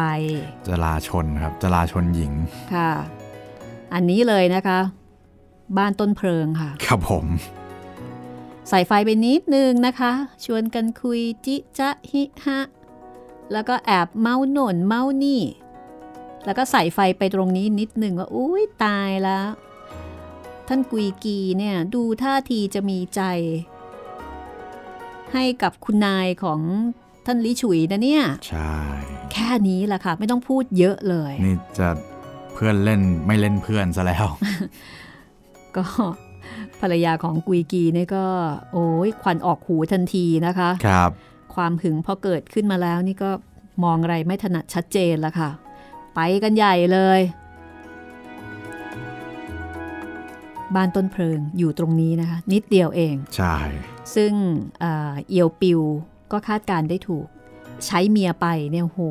จราชนครับจราชนหญิงค่ะ อันนี้เลยนะคะ บ้านต้นเพลิงค่ะ ครับผม ใส่ไฟไปนิดนึงนะคะ ชวนกันคุยจิจะฮิฮะ แล้วก็แอบเมาโหน่นเมานี่ แล้วก็ใส่ไฟไปตรงนี้นิดนึงว่าอุ้ยตายแล้ว ท่านกุยกีเนี่ยดูท่าทีจะมีใจ ให้กับคุณนายของท่านลิฉุยนะเนี่ย ใช่ แค่นี้แหละค่ะ ไม่ต้องพูดเยอะเลย นี่จะเพื่อนเล่นไม่เล่นเพื่อนซะแล้ว ก็ ภรรยาของกุยกีเนี่ยก็ โอ้ยควันออกหูทันทีนะคะครับ ความหึงพอเกิดขึ้นมาแล้วนี่ก็มองอะไรไม่ถนัดชัดเจนแล้วค่ะ ไปกันใหญ่เลย บ้านต้นเพลิงอยู่ตรงนี้นะคะ นิดเดียวเอง ใช่ ซึ่งเอ่อเอียวปิวก็คาดการณ์ได้ถูก ใช้เมียไปเนี่ยโห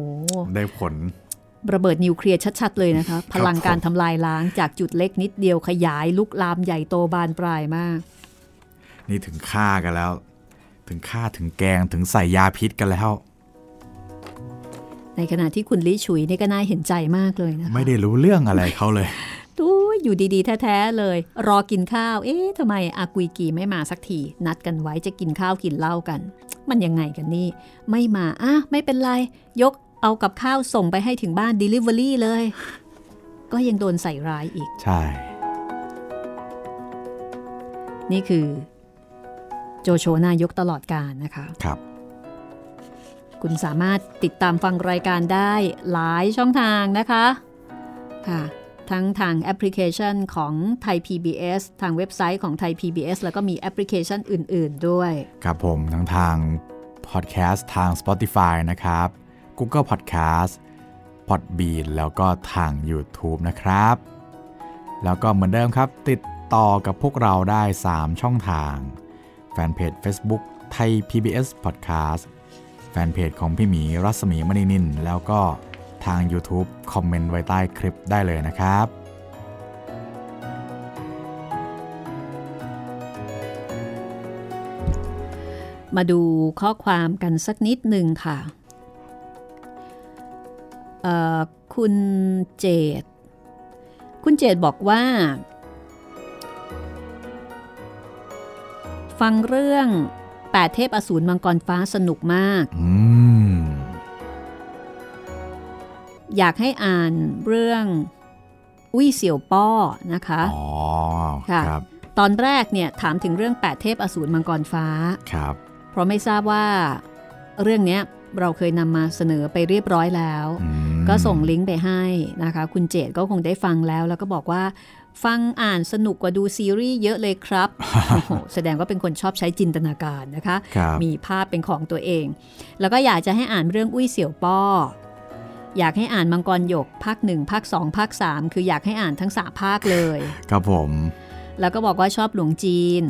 ได้ผล ระเบิดนิวเคลียร์ชัด ๆ เลยนะคะ พลังการผมทำลายล้างจากจุดเล็กนิดเดียวขยายลุกลามใหญ่โตบานปลายมาก นี่ถึงฆ่ากันแล้ว ถึงฆ่าถึงแกงถึงใส่ยาพิษกันแล้ว ในขณะที่คุณลิฉุยนี่ก็น่าเห็นใจมากเลยนะคะไม่ได้รู้เรื่องอะไรเขาเลยดูอยู่ดีๆ แท้ๆเลย รอกินข้าว เอ๊ะทำไมอากุยกีไม่มาสักที นัดกันไว้จะกินข้าวกินเหล้ากัน มันยังไงกันนี่ ไม่มาอะไม่เป็นไร ยก เอากับข้าวส่งไปให้ถึงบ้าน Delivery เลย ก็ยังโดนใส่ร้ายอีก ใช่ นี่คือ โจโฉนายกตลอดการนะคะ ครับ คุณสามารถติดตามฟังรายการได้หลายช่องทางนะคะ ค่ะทั้งทางแอปพลิเคชันของไทย PBS ทางเว็บไซต์ของไทย PBS แล้วก็มีแอปพลิเคชันอื่น ๆ ด้วย ครับผม ทั้งทางพอดแคสต์ทาง Spotify นะครับ Google Podcast Podbean แล้วก็ทาง YouTube นะครับ แล้วก็เหมือนเดิมครับ ติดต่อกับพวกเราได้ 3 ช่องทาง แฟนเพจ Facebook ไทย PBS Podcast แฟนเพจของพี่หมีรัศมีมณีนิน แล้วก็ทาง YouTube คอมเมนต์ไว้ใต้คลิปได้เลยนะครับมาดูข้อความกันสักนิดหนึ่งค่ะ คุณเจดคุณเจดบอกว่า ฟังเรื่องแปดเทพอสูรมังกรฟ้าสนุกมากอืมอยากให้อ่านเรื่องอุ้ยเสี่ยวป้อนะคะอ๋อค่ะครับตอนแรกเนี่ยถามถึงเรื่องแปดเทพอสูรมังกรฟ้าครับ เพราะไม่ทราบว่าเรื่องเนี้ย เราเคยนำมาเสนอไปเรียบร้อยแล้วอืมก็ส่งลิงก์ไปให้นะคะ คุณเจตก็คงได้ฟังแล้ว แล้วก็บอกว่าฟังอ่านสนุกกว่าดูซีรีส์เยอะเลยครับโอ้โหแสดงว่าเป็นคนชอบใช้จินตนาการนะคะครับมีภาพเป็นของตัวเอง แล้วก็อยากจะให้อ่านเรื่องอุ้ยเสี่ยวป้อ อยากให้อ่านมังกรหยกภาคหนึ่งภาคสองภาคสามคืออยากให้อ่านทั้งสามภาคเลย ครับผม แล้วก็บอกว่าชอบหลวงจีน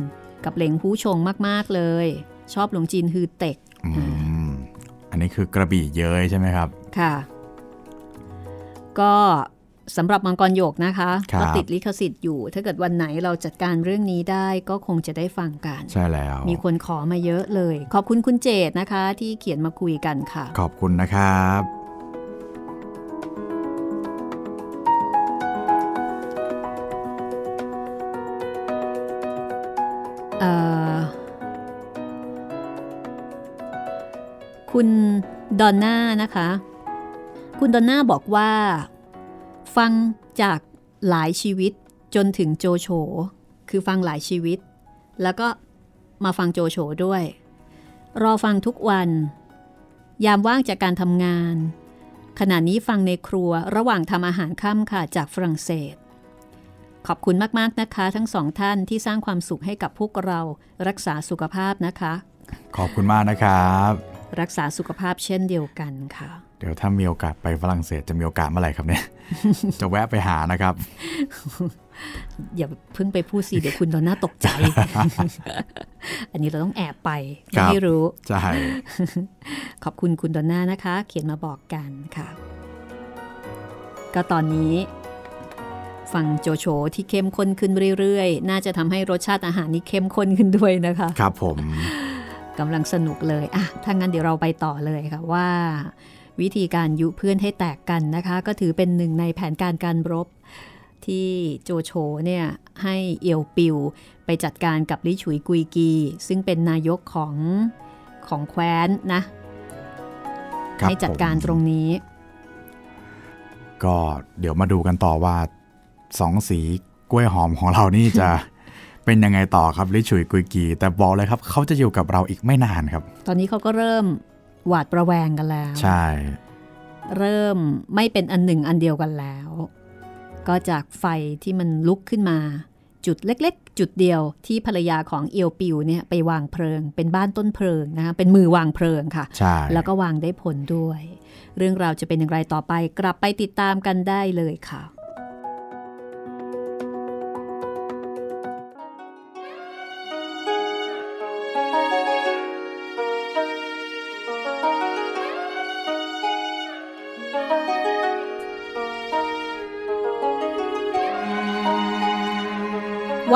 กับเหลงฮู้ชงมาก ๆ เลย ชอบหลวงจีนฮือเต็ก อืมอันนี้คือกระบี่เย้ยใช่ไหมครับ ค่ะ ก็สำหรับมังกรหยกนะคะครับก็ติดลิขสิทธิ์อยู่ ถ้าเกิดวันไหนเราจัดการเรื่องนี้ได้ก็คงจะได้ฟังกัน ใช่แล้ว มีคนขอมาเยอะเลย ขอบคุณคุณเจตนะคะ ที่เขียนมาคุยกันค่ะ ขอบคุณนะครับ เอ่อ คุณดอนน่านะคะ คุณดอนน่าบอกว่า ฟังจากหลายชีวิตจนถึงโจโฉคือฟังหลายชีวิต แล้วก็มาฟังโจโฉด้วย รอฟังทุกวัน ยามว่างจากการทำงาน ขณะนี้ฟังในครัวระหว่างทำอาหารค่ำค่ะจากฝรั่งเศส ขอบคุณมากๆนะคะ ทั้งสองท่านที่สร้างความสุขให้กับพวกเรารักษาสุขภาพนะคะ ขอบคุณมากนะครับ รักษาสุขภาพเช่นเดียวกันค่ะ เดี๋ยวถ้ามีโอกาสไปฝรั่งเศสจะมีโอกาสเมื่อไหร่ครับเนี่ย จะแวะไปหานะครับ อย่าเพิ่งไปพูดสิเดี๋ยวคุณโดนหน้าตกใจ อันนี้เราต้องแอบไปครัไม่บให้รู้ใช่ขอบคุณคุณดอนน่านะคะ เขียนมาบอกกันค่ะ ก็ตอนนี้ฟังโจโฉที่เข้มข้นขึ้นเรื่อยๆ น่าจะทำให้รสชาติอาหารนี้เข้มข้นขึ้นด้วยนะคะ ครับผม กำลังสนุกเลยอะถ้างั้นเดี๋ยวเราไปต่อเลยค่ะว่า วิธีการยุเพื่อนให้แตกกันนะคะ ก็ถือเป็นหนึ่งในแผนการการรบ ที่โจโฉเนี่ยให้เอียวปิวไปจัดการกับลิฉุยกุยกี ซึ่งเป็นนายกของของแคว้นนะครับให้จัดการผมตรงนี้ ก็เดี๋ยวมาดูกันต่อว่าสองสีกล้วยหอมของเรานี่จะ เป็นยังไงต่อครับลิชุยกุยกี แต่บอกเลยครับเขาจะอยู่กับเราอีกไม่นานครับ ตอนนี้เขาก็เริ่มหวาดประแวงกันแล้ว ใช่ เริ่มไม่เป็นอันหนึ่งอันเดียวกันแล้ว ก็จากไฟที่มันลุกขึ้นมา จุดเล็ก ๆ จุดเดียวที่ภรรยาของเอียวปิวเนี่ยไปวางเพลิง เป็นบ้านต้นเพลิงนะคะเป็นมือวางเพลิงค่ะใช่แล้วก็วางได้ผลด้วย เรื่องราวจะเป็นอย่างไรต่อไปกลับไปติดตามกันได้เลยค่ะ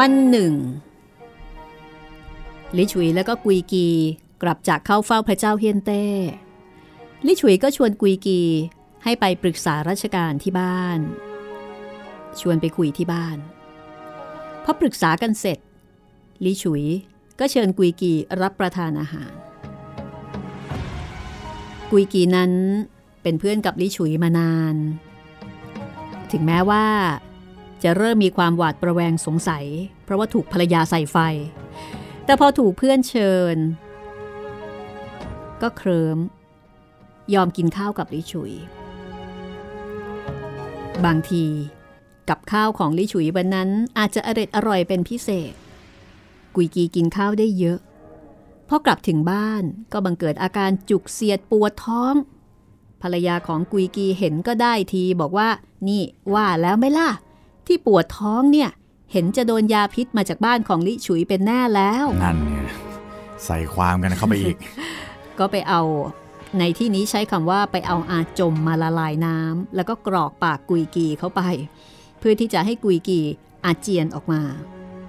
วันหนึ่ง ลิชุยและก็กุยกีกลับจากเข้าเฝ้าพระเจ้าเฮียนเต้ ลิฉุยก็ชวนกุยกีให้ไปปรึกษาราชการที่บ้าน ชวนไปคุยที่บ้านพอปรึกษากันเสร็จ ลิฉุยก็เชิญกุยกีรับประทานอาหาร กุยกีนั้นเป็นเพื่อนกับลิฉุยมานาน ถึงแม้ว่า จะเริ่มมีความหวาดประแวงสงสัย เพราะว่าถูกภรรยาใส่ไฟ แต่พอถูกเพื่อนเชิญ ก็เคลิมยอมกินข้าวกับลิฉุย บางทีกับข้าวของลิฉุยวันนั้นอาจจะอร่อยอร่อยเป็นพิเศษ กุยกีกินข้าวได้เยอะพอกลับถึงบ้านก็บังเกิดอาการจุกเสียดปวดท้อง ภรรยาของกุยกีเห็นก็ได้ทีบอกว่า นี่ว่าแล้วไม่ล่ะ ที่ปวดท้องเนี่ย เห็นจะโดนยาพิษมาจากบ้านของลิฉุยเป็นแน่แล้ว นั่นเนี่ยใส่ความกันเข้าไปอีก ก็ไปเอา ในที่นี้ใช้คำว่าไปเอาอาจมมาละลายน้ำแล้วก็กรอกปากกุยกีเข้าไป เพื่อที่จะให้กุยกีอาเจียนออกมา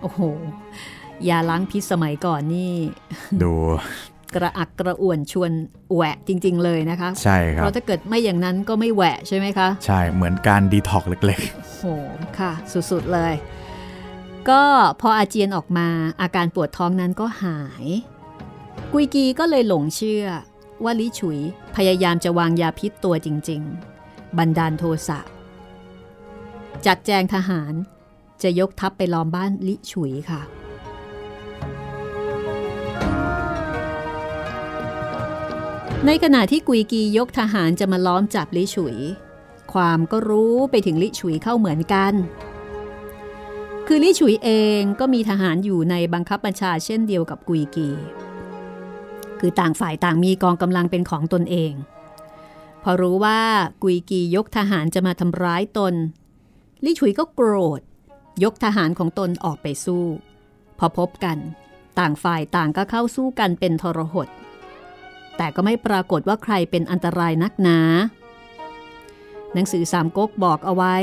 โอ้โห ยาล้างพิษสมัยก่อนนี่ ดูกระอักกระอ่วนชวนแหวะจริง ๆ เลยนะคะ ใช่คเพรับราะถ้าเกิดไม่อย่างนั้นก็ไม่แหวะใช่ไหมคะ ใช่ เหมือนการดีท็อกเล็กโอ้โห ค่ะ สุดๆเลย ก็พออาเจียนออกมาอาการปวดท้องนั้นก็หาย กุยกีก็เลยหลงเชื่อ ว่าลิฉุยพยายามจะวางยาพิษตัวจริง ๆ บันดาลโทสะจัดแจงทหารจะยกทัพไปล้อมบ้านลิฉุยค่ะในขณะที่กุยกียกทหารจะมาล้อมจับลิฉุย ความก็รู้ไปถึงลิฉุยเข้าเหมือนกัน คือลิฉุยเองก็มีทหารอยู่ในบังคับบัญชาเช่นเดียวกับกุยกี คือต่างฝ่ายต่างมีกองกำลังเป็นของตนเอง พอรู้ว่ากุยกียกทหารจะมาทำร้ายตน ลิฉุยก็โกรธ ยกทหารของตนออกไปสู้ พอพบกัน ต่างฝ่ายต่างก็เข้าสู้กันเป็นทรหดแต่ก็ไม่ปรากฏว่าใครเป็นอันตรายนักหนา หนังสือสามก๊กบอกเอาไว้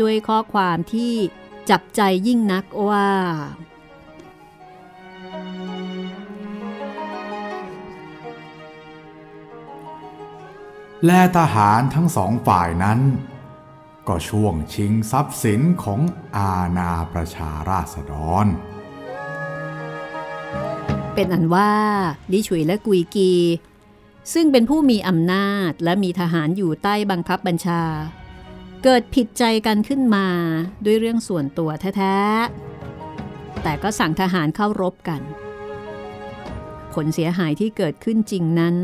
ด้วยข้อความที่จับใจยิ่งนักว่าๆและทหารทั้งสองฝ่ายนั้น ก็ช่วงชิงทรัพย์สินของอาณาประชาราษฎร เป็นอันว่าลิฉุยและกุยกี ซึ่งเป็นผู้มีอำนาจและมีทหารอยู่ใต้บังคับบัญชา เกิดผิดใจกันขึ้นมาด้วยเรื่องส่วนตัวแท้ๆ แต่ก็สั่งทหารเข้ารบกัน ผลเสียหายที่เกิดขึ้นจริงนั้น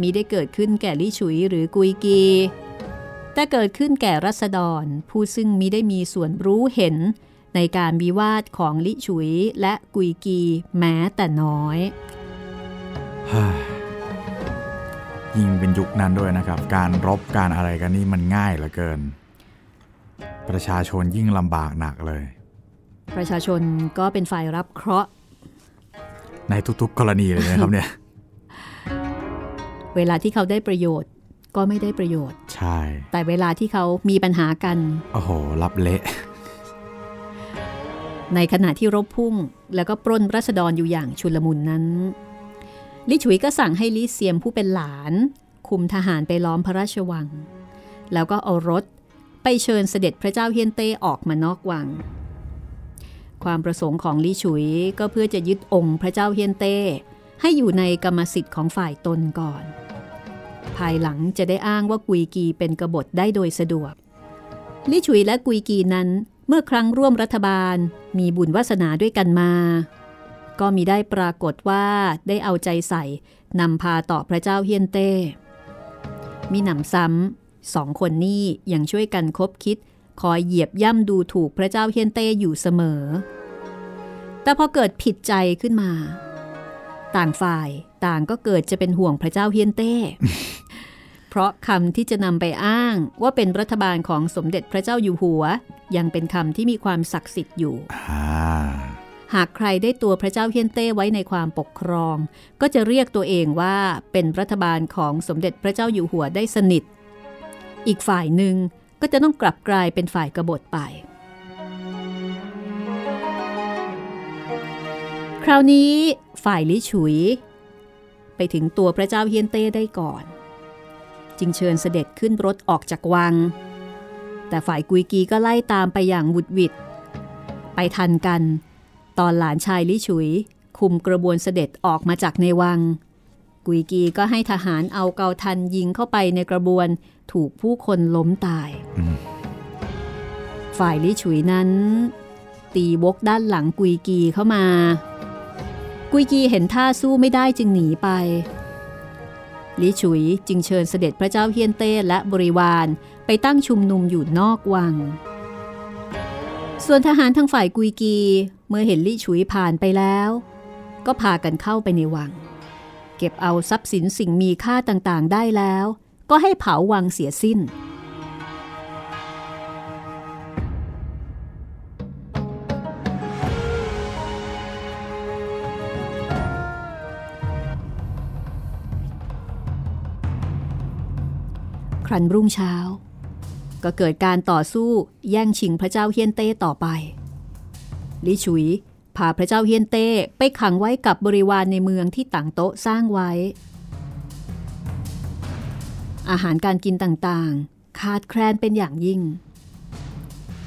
มีได้เกิดขึ้นแก่ลิฉุยหรือกุยกี แต่เกิดขึ้นแก่รัษฎรผู้ซึ่งมีได้มีส่วนรู้เห็นในการวิวาทของลิฉุยและกุยกีแม้แต่น้อย ยิ่งเป็นยุคนั้นด้วยนะครับ การรบการอะไรกันนี่มันง่ายเหลือเกิน ประชาชนยิ่งลำบากหนักเลย ประชาชนก็เป็นฝ่ายรับเคราะห์ในทุกๆ กรณีเลยนะครับเนี่ย เวลาที่เขาได้ประโยชน์ก็ไม่ได้ประโยชน์ ใช่ แต่เวลาที่เขามีปัญหากัน โอ้โห รับเละ ในขณะที่รบพุ่ง แล้วก็ปล้นรัษฎรอยู่อย่างชุลมุนนั้น ลิฉุยก็สั่งให้ลิเซียมผู้เป็นหลาน คุมทหารไปล้อมพระราชวัง แล้วก็เอารถไปเชิญเสด็จพระเจ้าเฮียนเต้ออกมานอกวัง ความประสงค์ของลิฉุยก็เพื่อจะยึดองค์พระเจ้าเฮียนเต้ให้อยู่ในกรรมสิทธิ์ของฝ่ายตนก่อน ภายหลังจะได้อ้างว่ากุยกีเป็นกบฏได้โดยสะดวกลิฉุยและกุยกีนั้นเมื่อครั้งร่วมรัฐบาลมีบุญวาสนาด้วยกันมา ก็มีได้ปรากฏว่าได้เอาใจใส่นำพาต่อพระเจ้าเฮียนเต้ มีหนำซ้ำสองคนนี้ยังช่วยกันคบคิด คอยเหยียบย่ำดูถูกพระเจ้าเฮียนเต้อยู่เสมอ แต่พอเกิดผิดใจขึ้นมา ต่างฝ่ายต่างก็เกิดจะเป็นห่วงพระเจ้าเฮียนเต้ เพราะคำที่จะนำไปอ้างว่าเป็นรัฐบาลของสมเด็จพระเจ้าอยู่หัว ยังเป็นคำที่มีความศักดิ์สิทธิ์อยู่ หากใครได้ตัวพระเจ้าเฮียนเต้ไว้ในความปกครอง ก็จะเรียกตัวเองว่าเป็นรัฐบาลของสมเด็จพระเจ้าอยู่หัวได้สนิท อีกฝ่ายหนึ่งก็จะต้องกลับกลายเป็นฝ่ายกบฏไป คราวนี้ฝ่ายลิฉุย ไปถึงตัวพระเจ้าเฮียนเต้ได้ก่อน จึงเชิญเสด็จขึ้นรถออกจากวัง แต่ฝ่ายกุยกีก็ไล่ตามไปอย่างวุดวิด ไปทันกัน ตอนหลานชายลิฉุย คุมกระบวนเสด็จออกมาจากในวัง กุยกีก็ให้ทหารเอาเกาทันยิงเข้าไปในกระบวนถูกผู้คนล้มตาย ฝ่ายลิฉุยนั้น ตีวกด้านหลังกุยกีเข้ามา กุยกีเห็นท่าสู้ไม่ได้จึงหนีไปลิฉุยจึงเชิญเสด็จพระเจ้าเฮียนเต้และบริวารไปตั้งชุมนุมอยู่นอกวัง ส่วนทหารทางฝ่ายกุยกี เมื่อเห็นลิฉุยผ่านไปแล้ว ก็พากันเข้าไปในวัง เก็บเอาทรัพย์สินสิ่งมีค่าต่างๆได้แล้ว ก็ให้เผาวังเสียสิ้น ครันรุ่งเช้า ก็เกิดการต่อสู้แย่งชิงพระเจ้าเฮียนเต้ต่อไป ลิฉุยพาพระเจ้าเฮียนเต้ไปขังไว้กับบริวารในเมืองที่ต่างโต๊ะสร้างไว้ อาหารการกินต่างๆ ขาดแคลนเป็นอย่างยิ่ง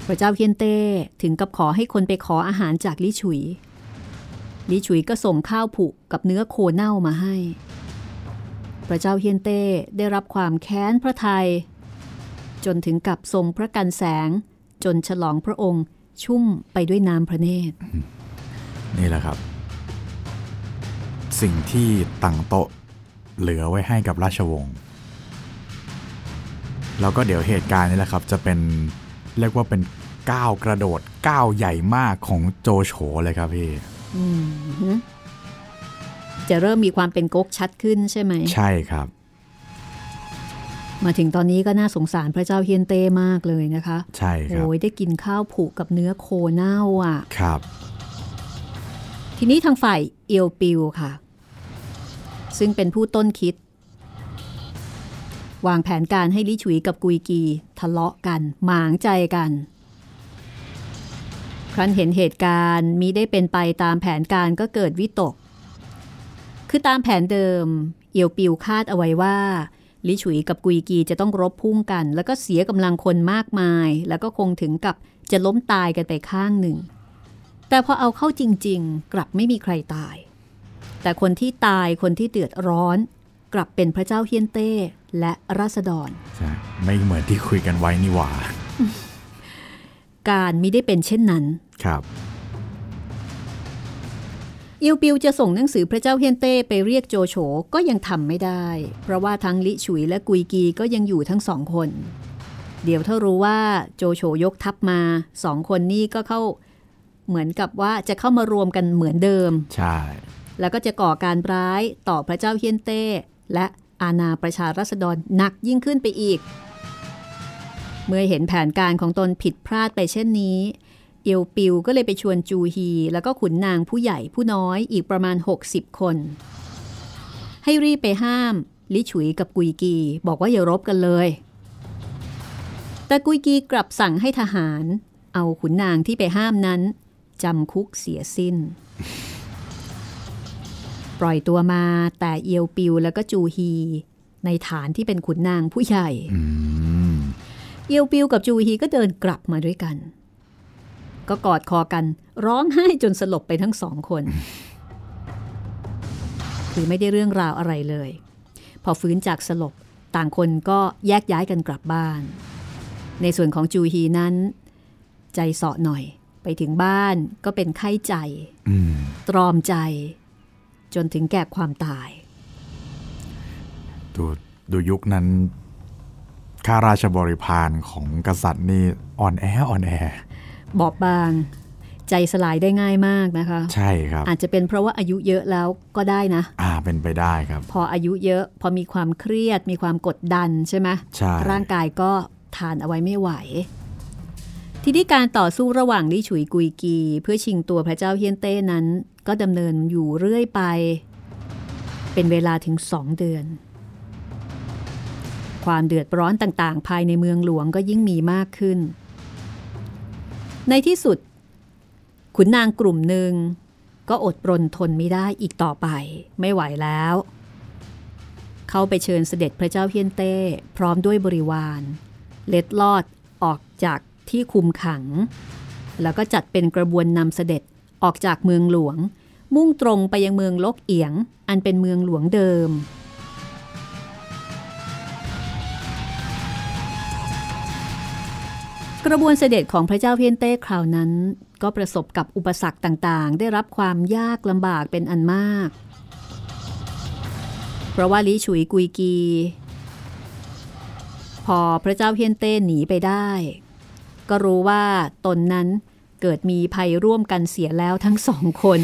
พระเจ้าเฮียนเต้ถึงกับขอให้คนไปขออาหารจากลิฉุย ลิฉุยก็ส่งข้าวผุกับเนื้อโคเน่ามาให้ พระเจ้าเฮียนเต้ได้รับความแค้นพระไทยจนถึงกับทรงพระกันแสงจนฉลองพระองค์ ชุ่มไปด้วยน้ำพระเนตร นี่แหละครับ สิ่งที่ต่างโต๊ะเหลือไว้ให้กับราชวงศ์แล้วก็เดี๋ยวเหตุการณ์นี้แหละครับ จะเป็นเรียกว่าเป็นก้าวกระโดดก้าวใหญ่มากของโจโฉเลยครับพี่อืมจะเริ่มมีความเป็นก๊กชัดขึ้นใช่ไหม ใช่ครับ มาถึงตอนนี้ก็น่าสงสารพระเจ้าเฮียนเต้มากเลยนะคะ ใช่ครับโอ้ยได้กินข้าวผูกกับเนื้อโคเน่าอะ ครับ ทีนี้ทางฝ่ายเอียวปิวค่ะ ซึ่งเป็นผู้ต้นคิด วางแผนการให้ลิฉุยกับกุยกี ทะเลาะกัน หมางใจกัน ครั้นเห็นเหตุการณ์มีได้เป็นไปตามแผนการก็เกิดวิตก คือตามแผนเดิม เอียวปิวคาดเอาไว้ว่า ลิฉุยกับกุยกีจะต้องรบพุ่งกัน แล้วก็เสียกำลังคนมากมาย แล้วก็คงถึงกับจะล้มตายกันไปข้างหนึ่ง แต่พอเอาเข้าจริง ๆ กลับไม่มีใครตาย แต่คนที่ตายคนที่เดือดร้อน กลับเป็นพระเจ้าเฮียนเต้และราษฎรใช่ไม่เหมือนที่คุยกันไว้นี่หว่า การมิได้เป็นเช่นนั้นครับ อิวปิวจะส่งหนังสือพระเจ้าเฮียนเต้ไปเรียกโจโฉก็ยังทำไม่ได้ เพราะว่าทั้งลิฉุยและกุยกีก็ยังอยู่ทั้งสองคน เดี๋ยวถ้ารู้ว่าโจโฉยกทัพมาสองคนนี้ก็เข้าเหมือนกับว่าจะเข้ามารวมกันเหมือนเดิม ใช่ แล้วก็จะก่อการร้ายต่อพระเจ้าเฮียนเต้ และอาณาประชารัษฎรหนักยิ่งขึ้นไปอีก เมื่อเห็นแผนการของตนผิดพลาดไปเช่นนี้ เอียวปิวก็เลยไปชวนจูฮี แล้วก็ขุนนางผู้ใหญ่ผู้น้อยอีกประมาณ 60 คน ให้รีบไปห้าม ลิฉุยกับกุยกีบอกว่าอย่ารบกันเลย แต่กุยกีกลับสั่งให้ทหาร เอาขุนนางที่ไปห้ามนั้นจำคุกเสียสิ้น ปล่อยตัวมาแต่เอียวปิวแล้วก็จูฮี ในฐานที่เป็นขุนนางผู้ใหญ่อืมเอียวปิวกับจูฮีก็เดินกลับมาด้วยกัน ก็กอดคอกันร้องไห้จนสลบไปทั้งสองคน คือไม่ได้เรื่องราวอะไรเลย พอฟื้นจากสลบต่างคนก็แยกย้ายกันกลับบ้าน ในส่วนของจูฮีนั้น ใจเสาะหน่อยไปถึงบ้านก็เป็นไข้ใจตรอมใจ จนถึงแก่ความตาย ดูดูยุคนั้นข้าราชบริพารของกษัตริย์นี่อ่อนแออ่อนแอ บอบบาง ใจสลายได้ง่ายมากนะคะ ใช่ครับ อาจจะเป็นเพราะว่าอายุเยอะแล้วก็ได้นะ อ่าเป็นไปได้ครับ พออายุเยอะพอมีความเครียด มีความกดดันใช่ไหมใช่ร่างกายก็ทานเอาไว้ไม่ไหว ทีนี้การต่อสู้ระหว่างลิฉุยกุยกี เพื่อชิงตัวพระเจ้าเฮียนเต้นั้น ก็ดำเนินอยู่เรื่อยไป เป็นเวลาถึงสองเดือน ความเดือดร้อนต่างๆ ภายในเมืองหลวงก็ยิ่งมีมากขึ้น ในที่สุด ขุนนางกลุ่มหนึ่ง ก็อดปรนทนไม่ได้อีกต่อไป ไม่ไหวแล้ว เขาไปเชิญเสด็จพระเจ้าเฮียนเต้พร้อมด้วยบริวาร เล็ดลอดออกจากที่คุมขัง แล้วก็จัดเป็นกระบวนนำเสด็จออกจากเมืองหลวง มุ่งตรงไปยังเมืองลกเอียง อันเป็นเมืองหลวงเดิม กระบวนเสด็จของพระเจ้าเพียนเต้คราวนั้น ก็ประสบกับอุปสรรคต่างๆ ได้รับความยากลำบากเป็นอันมาก เพราะว่าลิฉุยกุยกี พอพระเจ้าเฮียนเต้หนีไปได้ ก็รู้ว่าตนนั้นเกิดมีภัยร่วมกันเสียแล้วทั้งสองคน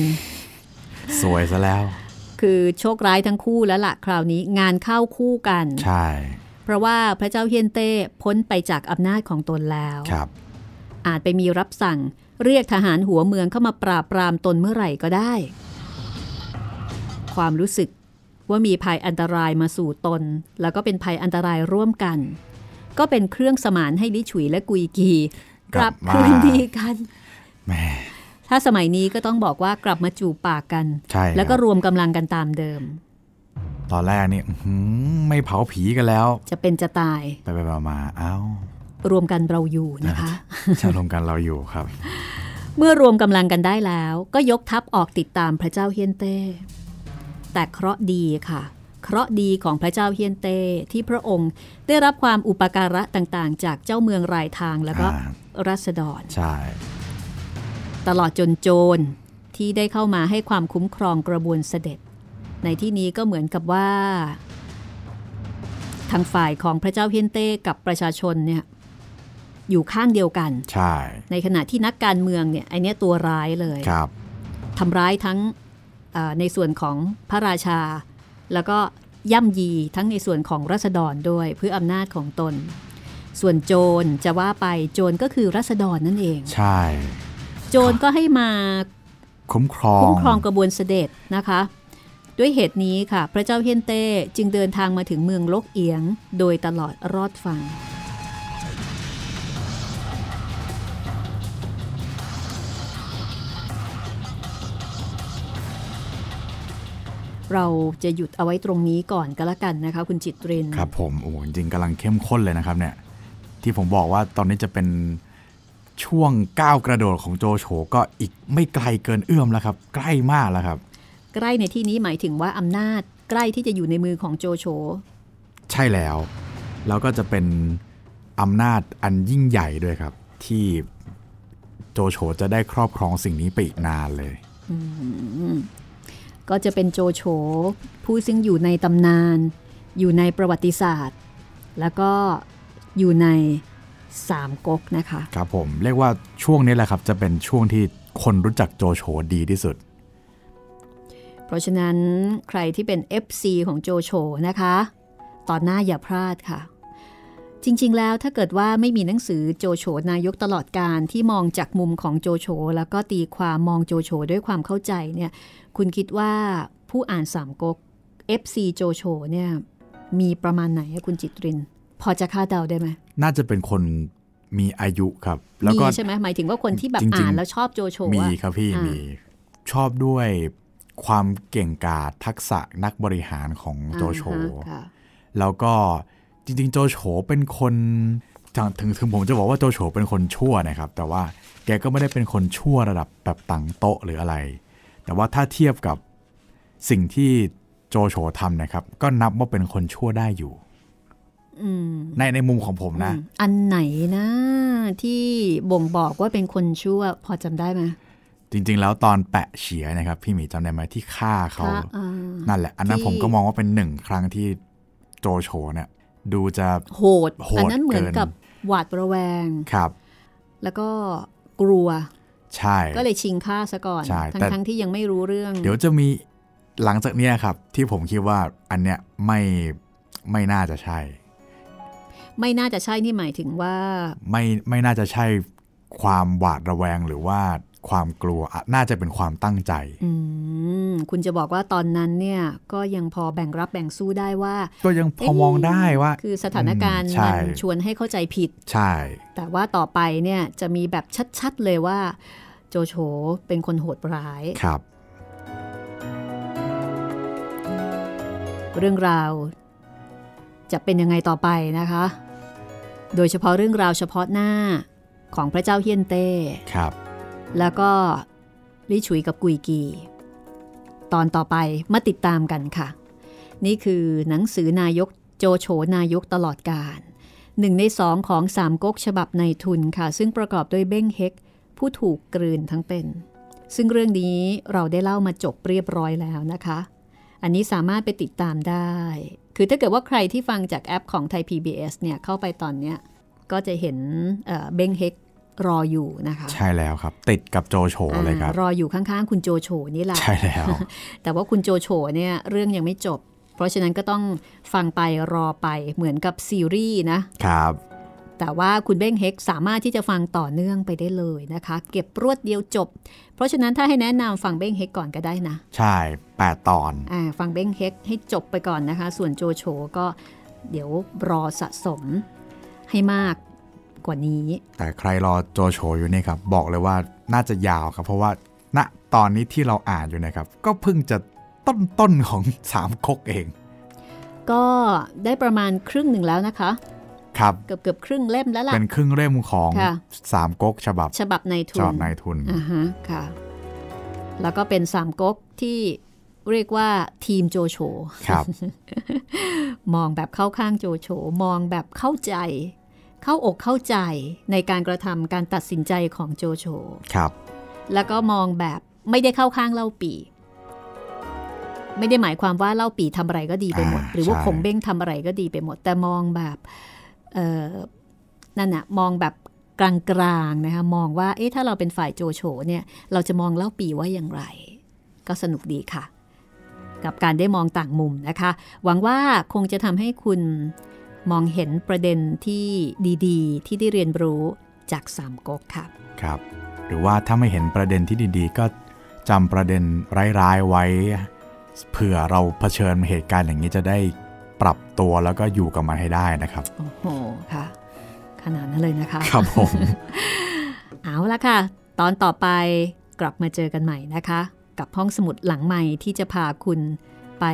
สวยซะแล้ว คือโชคร้ายทั้งคู่แล้วละคราวนี้งานเข้าคู่กัน ใช่ เพราะว่าพระเจ้าเฮียนเต้พ้นไปจากอำนาจของตนแล้วครับอาจไปมีรับสั่งเรียกทหารหัวเมืองเข้ามาปราบปรามตนเมื่อไหร่ก็ได้ ความรู้สึกว่ามีภัยอันตรายมาสู่ตน แล้วก็เป็นภัยอันตรายร่วมกัน ก็เป็นเครื่องสมานให้ลิฉุยและกุยกีกลับกลับมาคืนดีกันแหม่ถ้าสมัยนี้ก็ต้องบอกว่ากลับมาจูบปากกันใช่แล้วก็คบรวมกำลังกันตามเดิม ตอนแรกนี่อื้อหือไม่เผาผีกันแล้ว จะเป็นจะตาย ไปไปมามาเอ้ารวมกันเราอยู่นะคะจะรวมกันเราอยู่ครับ เมื่อรวมกำลังกันได้แล้ว ก็ยกทัพออกติดตามพระเจ้าเฮียนเต้ แต่เคราะห์ดีค่ะ เคราะห์ดีของพระเจ้าเฮียนเต้ที่พระองค์ได้รับความอุปการะต่างๆ จากเจ้าเมืองรายทางแล้วก็อ่ารัษฎรใช่ ตลอดจนโจรที่ได้เข้ามาให้ความคุ้มครองกระบวนเสด็จ ในที่นี้ก็เหมือนกับว่า ทางฝ่ายของพระเจ้าเฮียนเต้กับประชาชนเนี่ยอยู่ข้างเดียวกัน ใช่ ในขณะที่นักการเมืองเนี่ยไอเนี้ยตัวร้ายเลยครับทำร้ายทั้งเอ่อในส่วนของพระราชา แล้วก็ย่ำยีทั้งในส่วนของรัษฎรด้วยเพื่ออำนาจของตน ส่วนโจรจะว่าไปโจรก็คือรัษฎรนั่นเอง ใช่ โจรก็ให้มาคุ้มครองคุ้มครองกระบวนเสด็จนะคะ ด้วยเหตุนี้ค่ะ พระเจ้าเฮนเต้จึงเดินทางมาถึงเมืองลกเอียง โดยตลอดรอดฟังเราจะหยุดเอาไว้ตรงนี้ก่อนก็แล้วกันนะคะ คุณจิตเรนครับผมโอ้โหจริงๆกำลังเข้มข้นเลยนะครับเนี่ย ที่ผมบอกว่าตอนนี้จะเป็นช่วงก้าวกระโดดของโจโฉก็อีกไม่ไกลเกินเอื้อมแล้วครับ ใกล้มากแล้วครับ ใกล้ในที่นี้หมายถึงว่าอำนาจใกล้ที่จะอยู่ในมือของโจโฉใช่แล้ว แล้วก็จะเป็นอำนาจอันยิ่งใหญ่ด้วยครับ ที่โจโฉจะได้ครอบครองสิ่งนี้ไปอีกนานเลยก็จะเป็นโจโฉผู้ซึ่งอยู่ในตำนาน อยู่ในประวัติศาสตร์ แล้วก็อยู่ในสามก๊กนะคะ ครับผม เรียกว่าช่วงนี้แหละครับ จะเป็นช่วงที่คนรู้จักโจโฉดีที่สุด เพราะฉะนั้นใครที่เป็น FC ของโจโฉนะคะ ตอนหน้าอย่าพลาดค่ะ จริงๆแล้วถ้าเกิดว่าไม่มีหนังสือโจโฉนายกตลอดการที่มองจากมุมของโจโฉแล้วก็ตีความมองโจโฉด้วยความเข้าใจเนี่ย คุณคิดว่าผู้อ่านสามก๊ก FC โจโฉเนี่ยมีประมาณไหนอะคุณจิตริน พอจะคาดเดาได้ไหม น่าจะเป็นคนมีอายุครับ แล้วมีก็ใช่ไหมหมายถึงว่าคนที่แบบจริงๆอ่านแล้วชอบโจโฉมีอะครับพี่อ่ามีมีชอบด้วย ความเก่งกาจทักษะนักบริหารของโจโฉอ่าฮะค่ะแล้วก็จริง ๆ โจโฉเป็นคนถึงถึงถึงผมจะบอกว่าโจโฉเป็นคนชั่วนะครับ แต่ว่าแกก็ไม่ได้เป็นคนชั่วระดับแบบตังโต๊ะหรืออะไร แต่ว่าถ้าเทียบกับสิ่งที่โจโฉทำนะครับ ก็นับว่าเป็นคนชั่วได้อยู่อืมในในมุมของผมนะอืมอันไหนนะ ที่บ่งบอกว่าเป็นคนชั่ว พอจำได้ไหม จริง ๆ แล้วตอนแปะเฉียนะครับพี่หมีจำได้ไหมที่ฆ่าเขาค่ะอ่านั่นแหละ อันนั้นที่ผมก็มองว่าเป็นหนึ่งครั้งที่โจโฉเนี่ยดูจะโหดโหดอันนั้นเหมือนเกินกับหวาดระแวงครับ แล้วก็กลัว ใช่ ก็เลยชิงฆ่าซะก่อนใช่ทั้งแต่ทั้งที่ยังไม่รู้เรื่อง เดี๋ยวจะมีหลังจากเนี้ยครับ ที่ผมคิดว่าอันเนี้ยไม่ไม่น่าจะใช่ ไม่น่าจะใช่นี่หมายถึงว่า ไม่ไม่น่าจะใช่ความหวาดระแวงหรือว่า ความกลัวอะน่าจะเป็นความตั้งใจอืมคุณจะบอกว่าตอนนั้นเนี่ยก็ยังพอแบ่งรับแบ่งสู้ได้ว่า ก็ยังพอมองได้ว่า คือสถานการณ์อืมใช่มันชวนให้เข้าใจผิด ใช่ แต่ว่าต่อไปเนี่ยจะมีแบบชัดๆเลยว่า โจโฉเป็นคนโหดร้ายครับ เรื่องราวจะเป็นยังไงต่อไปนะคะ โดยเฉพาะเรื่องราวเฉพาะหน้าของพระเจ้าเฮียนเต้ครับ แล้วก็ลิฉุยกับกุยกี ตอนต่อไปมาติดตามกันค่ะ นี่คือหนังสือนายกโจโฉนายกตลอดการหนึ่งในสองของสามก๊กฉบับในทุนค่ะ ซึ่งประกอบด้วยเบ้งเฮกผู้ถูกกลืนทั้งเป็น ซึ่งเรื่องนี้เราได้เล่ามาจบเรียบร้อยแล้วนะคะ อันนี้สามารถไปติดตามได้ คือถ้าเกิดว่าใครที่ฟังจากแอปของไทย PBS เนี่ยเข้าไปตอนเนี้ยก็จะเห็นเอ่อเบ้งเฮก รออยู่นะคะ ใช่แล้วครับ ติดกับโจโฉเลยครับอ่ารออยู่ข้างๆ คุณโจโฉนี่แหละใช่แล้ว แต่ว่าคุณโจโฉเนี่ยเรื่องยังไม่จบ เพราะฉะนั้นก็ต้องฟังไปรอไปเหมือนกับซีรีส์นะครับแต่ว่าคุณเบ้งเฮกสามารถที่จะฟังต่อเนื่องไปได้เลยนะคะ เก็บรวดเดียวจบ เพราะฉะนั้นถ้าให้แนะนำฟังเบ้งเฮกก่อนก็ได้นะ ใช่แปดตอนอ่าฟังเบ้งเฮกให้จบไปก่อนนะคะ ส่วนโจโฉก็เดี๋ยวรอสะสมให้มาก กว่านี้ แต่ใครรอโจโฉอยู่นี่ครับบอกเลยว่าน่าจะยาวครับ เพราะว่าณตอนนี้ที่เราอ่านอยู่นะครับ ก็เพิ่งจะต้นต้นๆของสามก๊กเอง ก็ได้ประมาณครึ่งหนึ่งแล้วนะคะ ครับเกือบเกือบครึ่งเล่มแล้วล่ะเป็นครึ่งเล่มของค่ะสามก๊กฉบับ ฉบับในทุฉนบับนายทุนอ่าฮะค่ะ แล้วก็เป็นสามก๊กที่เรียกว่าทีมโจโฉครับ มองแบบเข้าข้างโจโฉมองแบบเข้าใจ เข้าอกเข้าใจในการกระทำการตัดสินใจของโจโฉครับ แล้วก็มองแบบไม่ได้เข้าข้างเล่าปีไม่ได้หมายความว่าเล่าปีทำอะไรก็ดีไปหมดอ่าหรือว่าใช่ขงเบ้งทำอะไรก็ดีไปหมด แต่มองแบบเออนั่นนะมองแบบกลางๆนะคะมองว่าเอ๊ะถ้าเราเป็นฝ่ายโจโฉเนี่ย เราจะมองเล่าปีว่าอย่างไร ก็สนุกดีค่ะ กับการได้มองต่างมุมนะคะ หวังว่าคงจะทำให้คุณ มองเห็นประเด็นที่ดีๆ ที่ได้เรียนรู้จากสามก๊กค่ะครับ หรือว่าถ้าไม่เห็นประเด็นที่ดีๆ ก็จำประเด็นร้ายๆไว้เผื่อเราเผชิญเหตุการณ์อย่างนี้จะได้ปรับตัวแล้วก็อยู่กับมันให้ได้นะครับ โอ้โหค่ะ ขนาดนั้นเลยนะคะ ครับผม เอาละค่ะ ตอนต่อไปกลับมาเจอกันใหม่นะคะ กับห้องสมุดหลังใหม่ที่จะพาคุณไป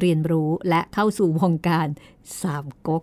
เรียนรู้และเข้าสู่วงการสามก๊ก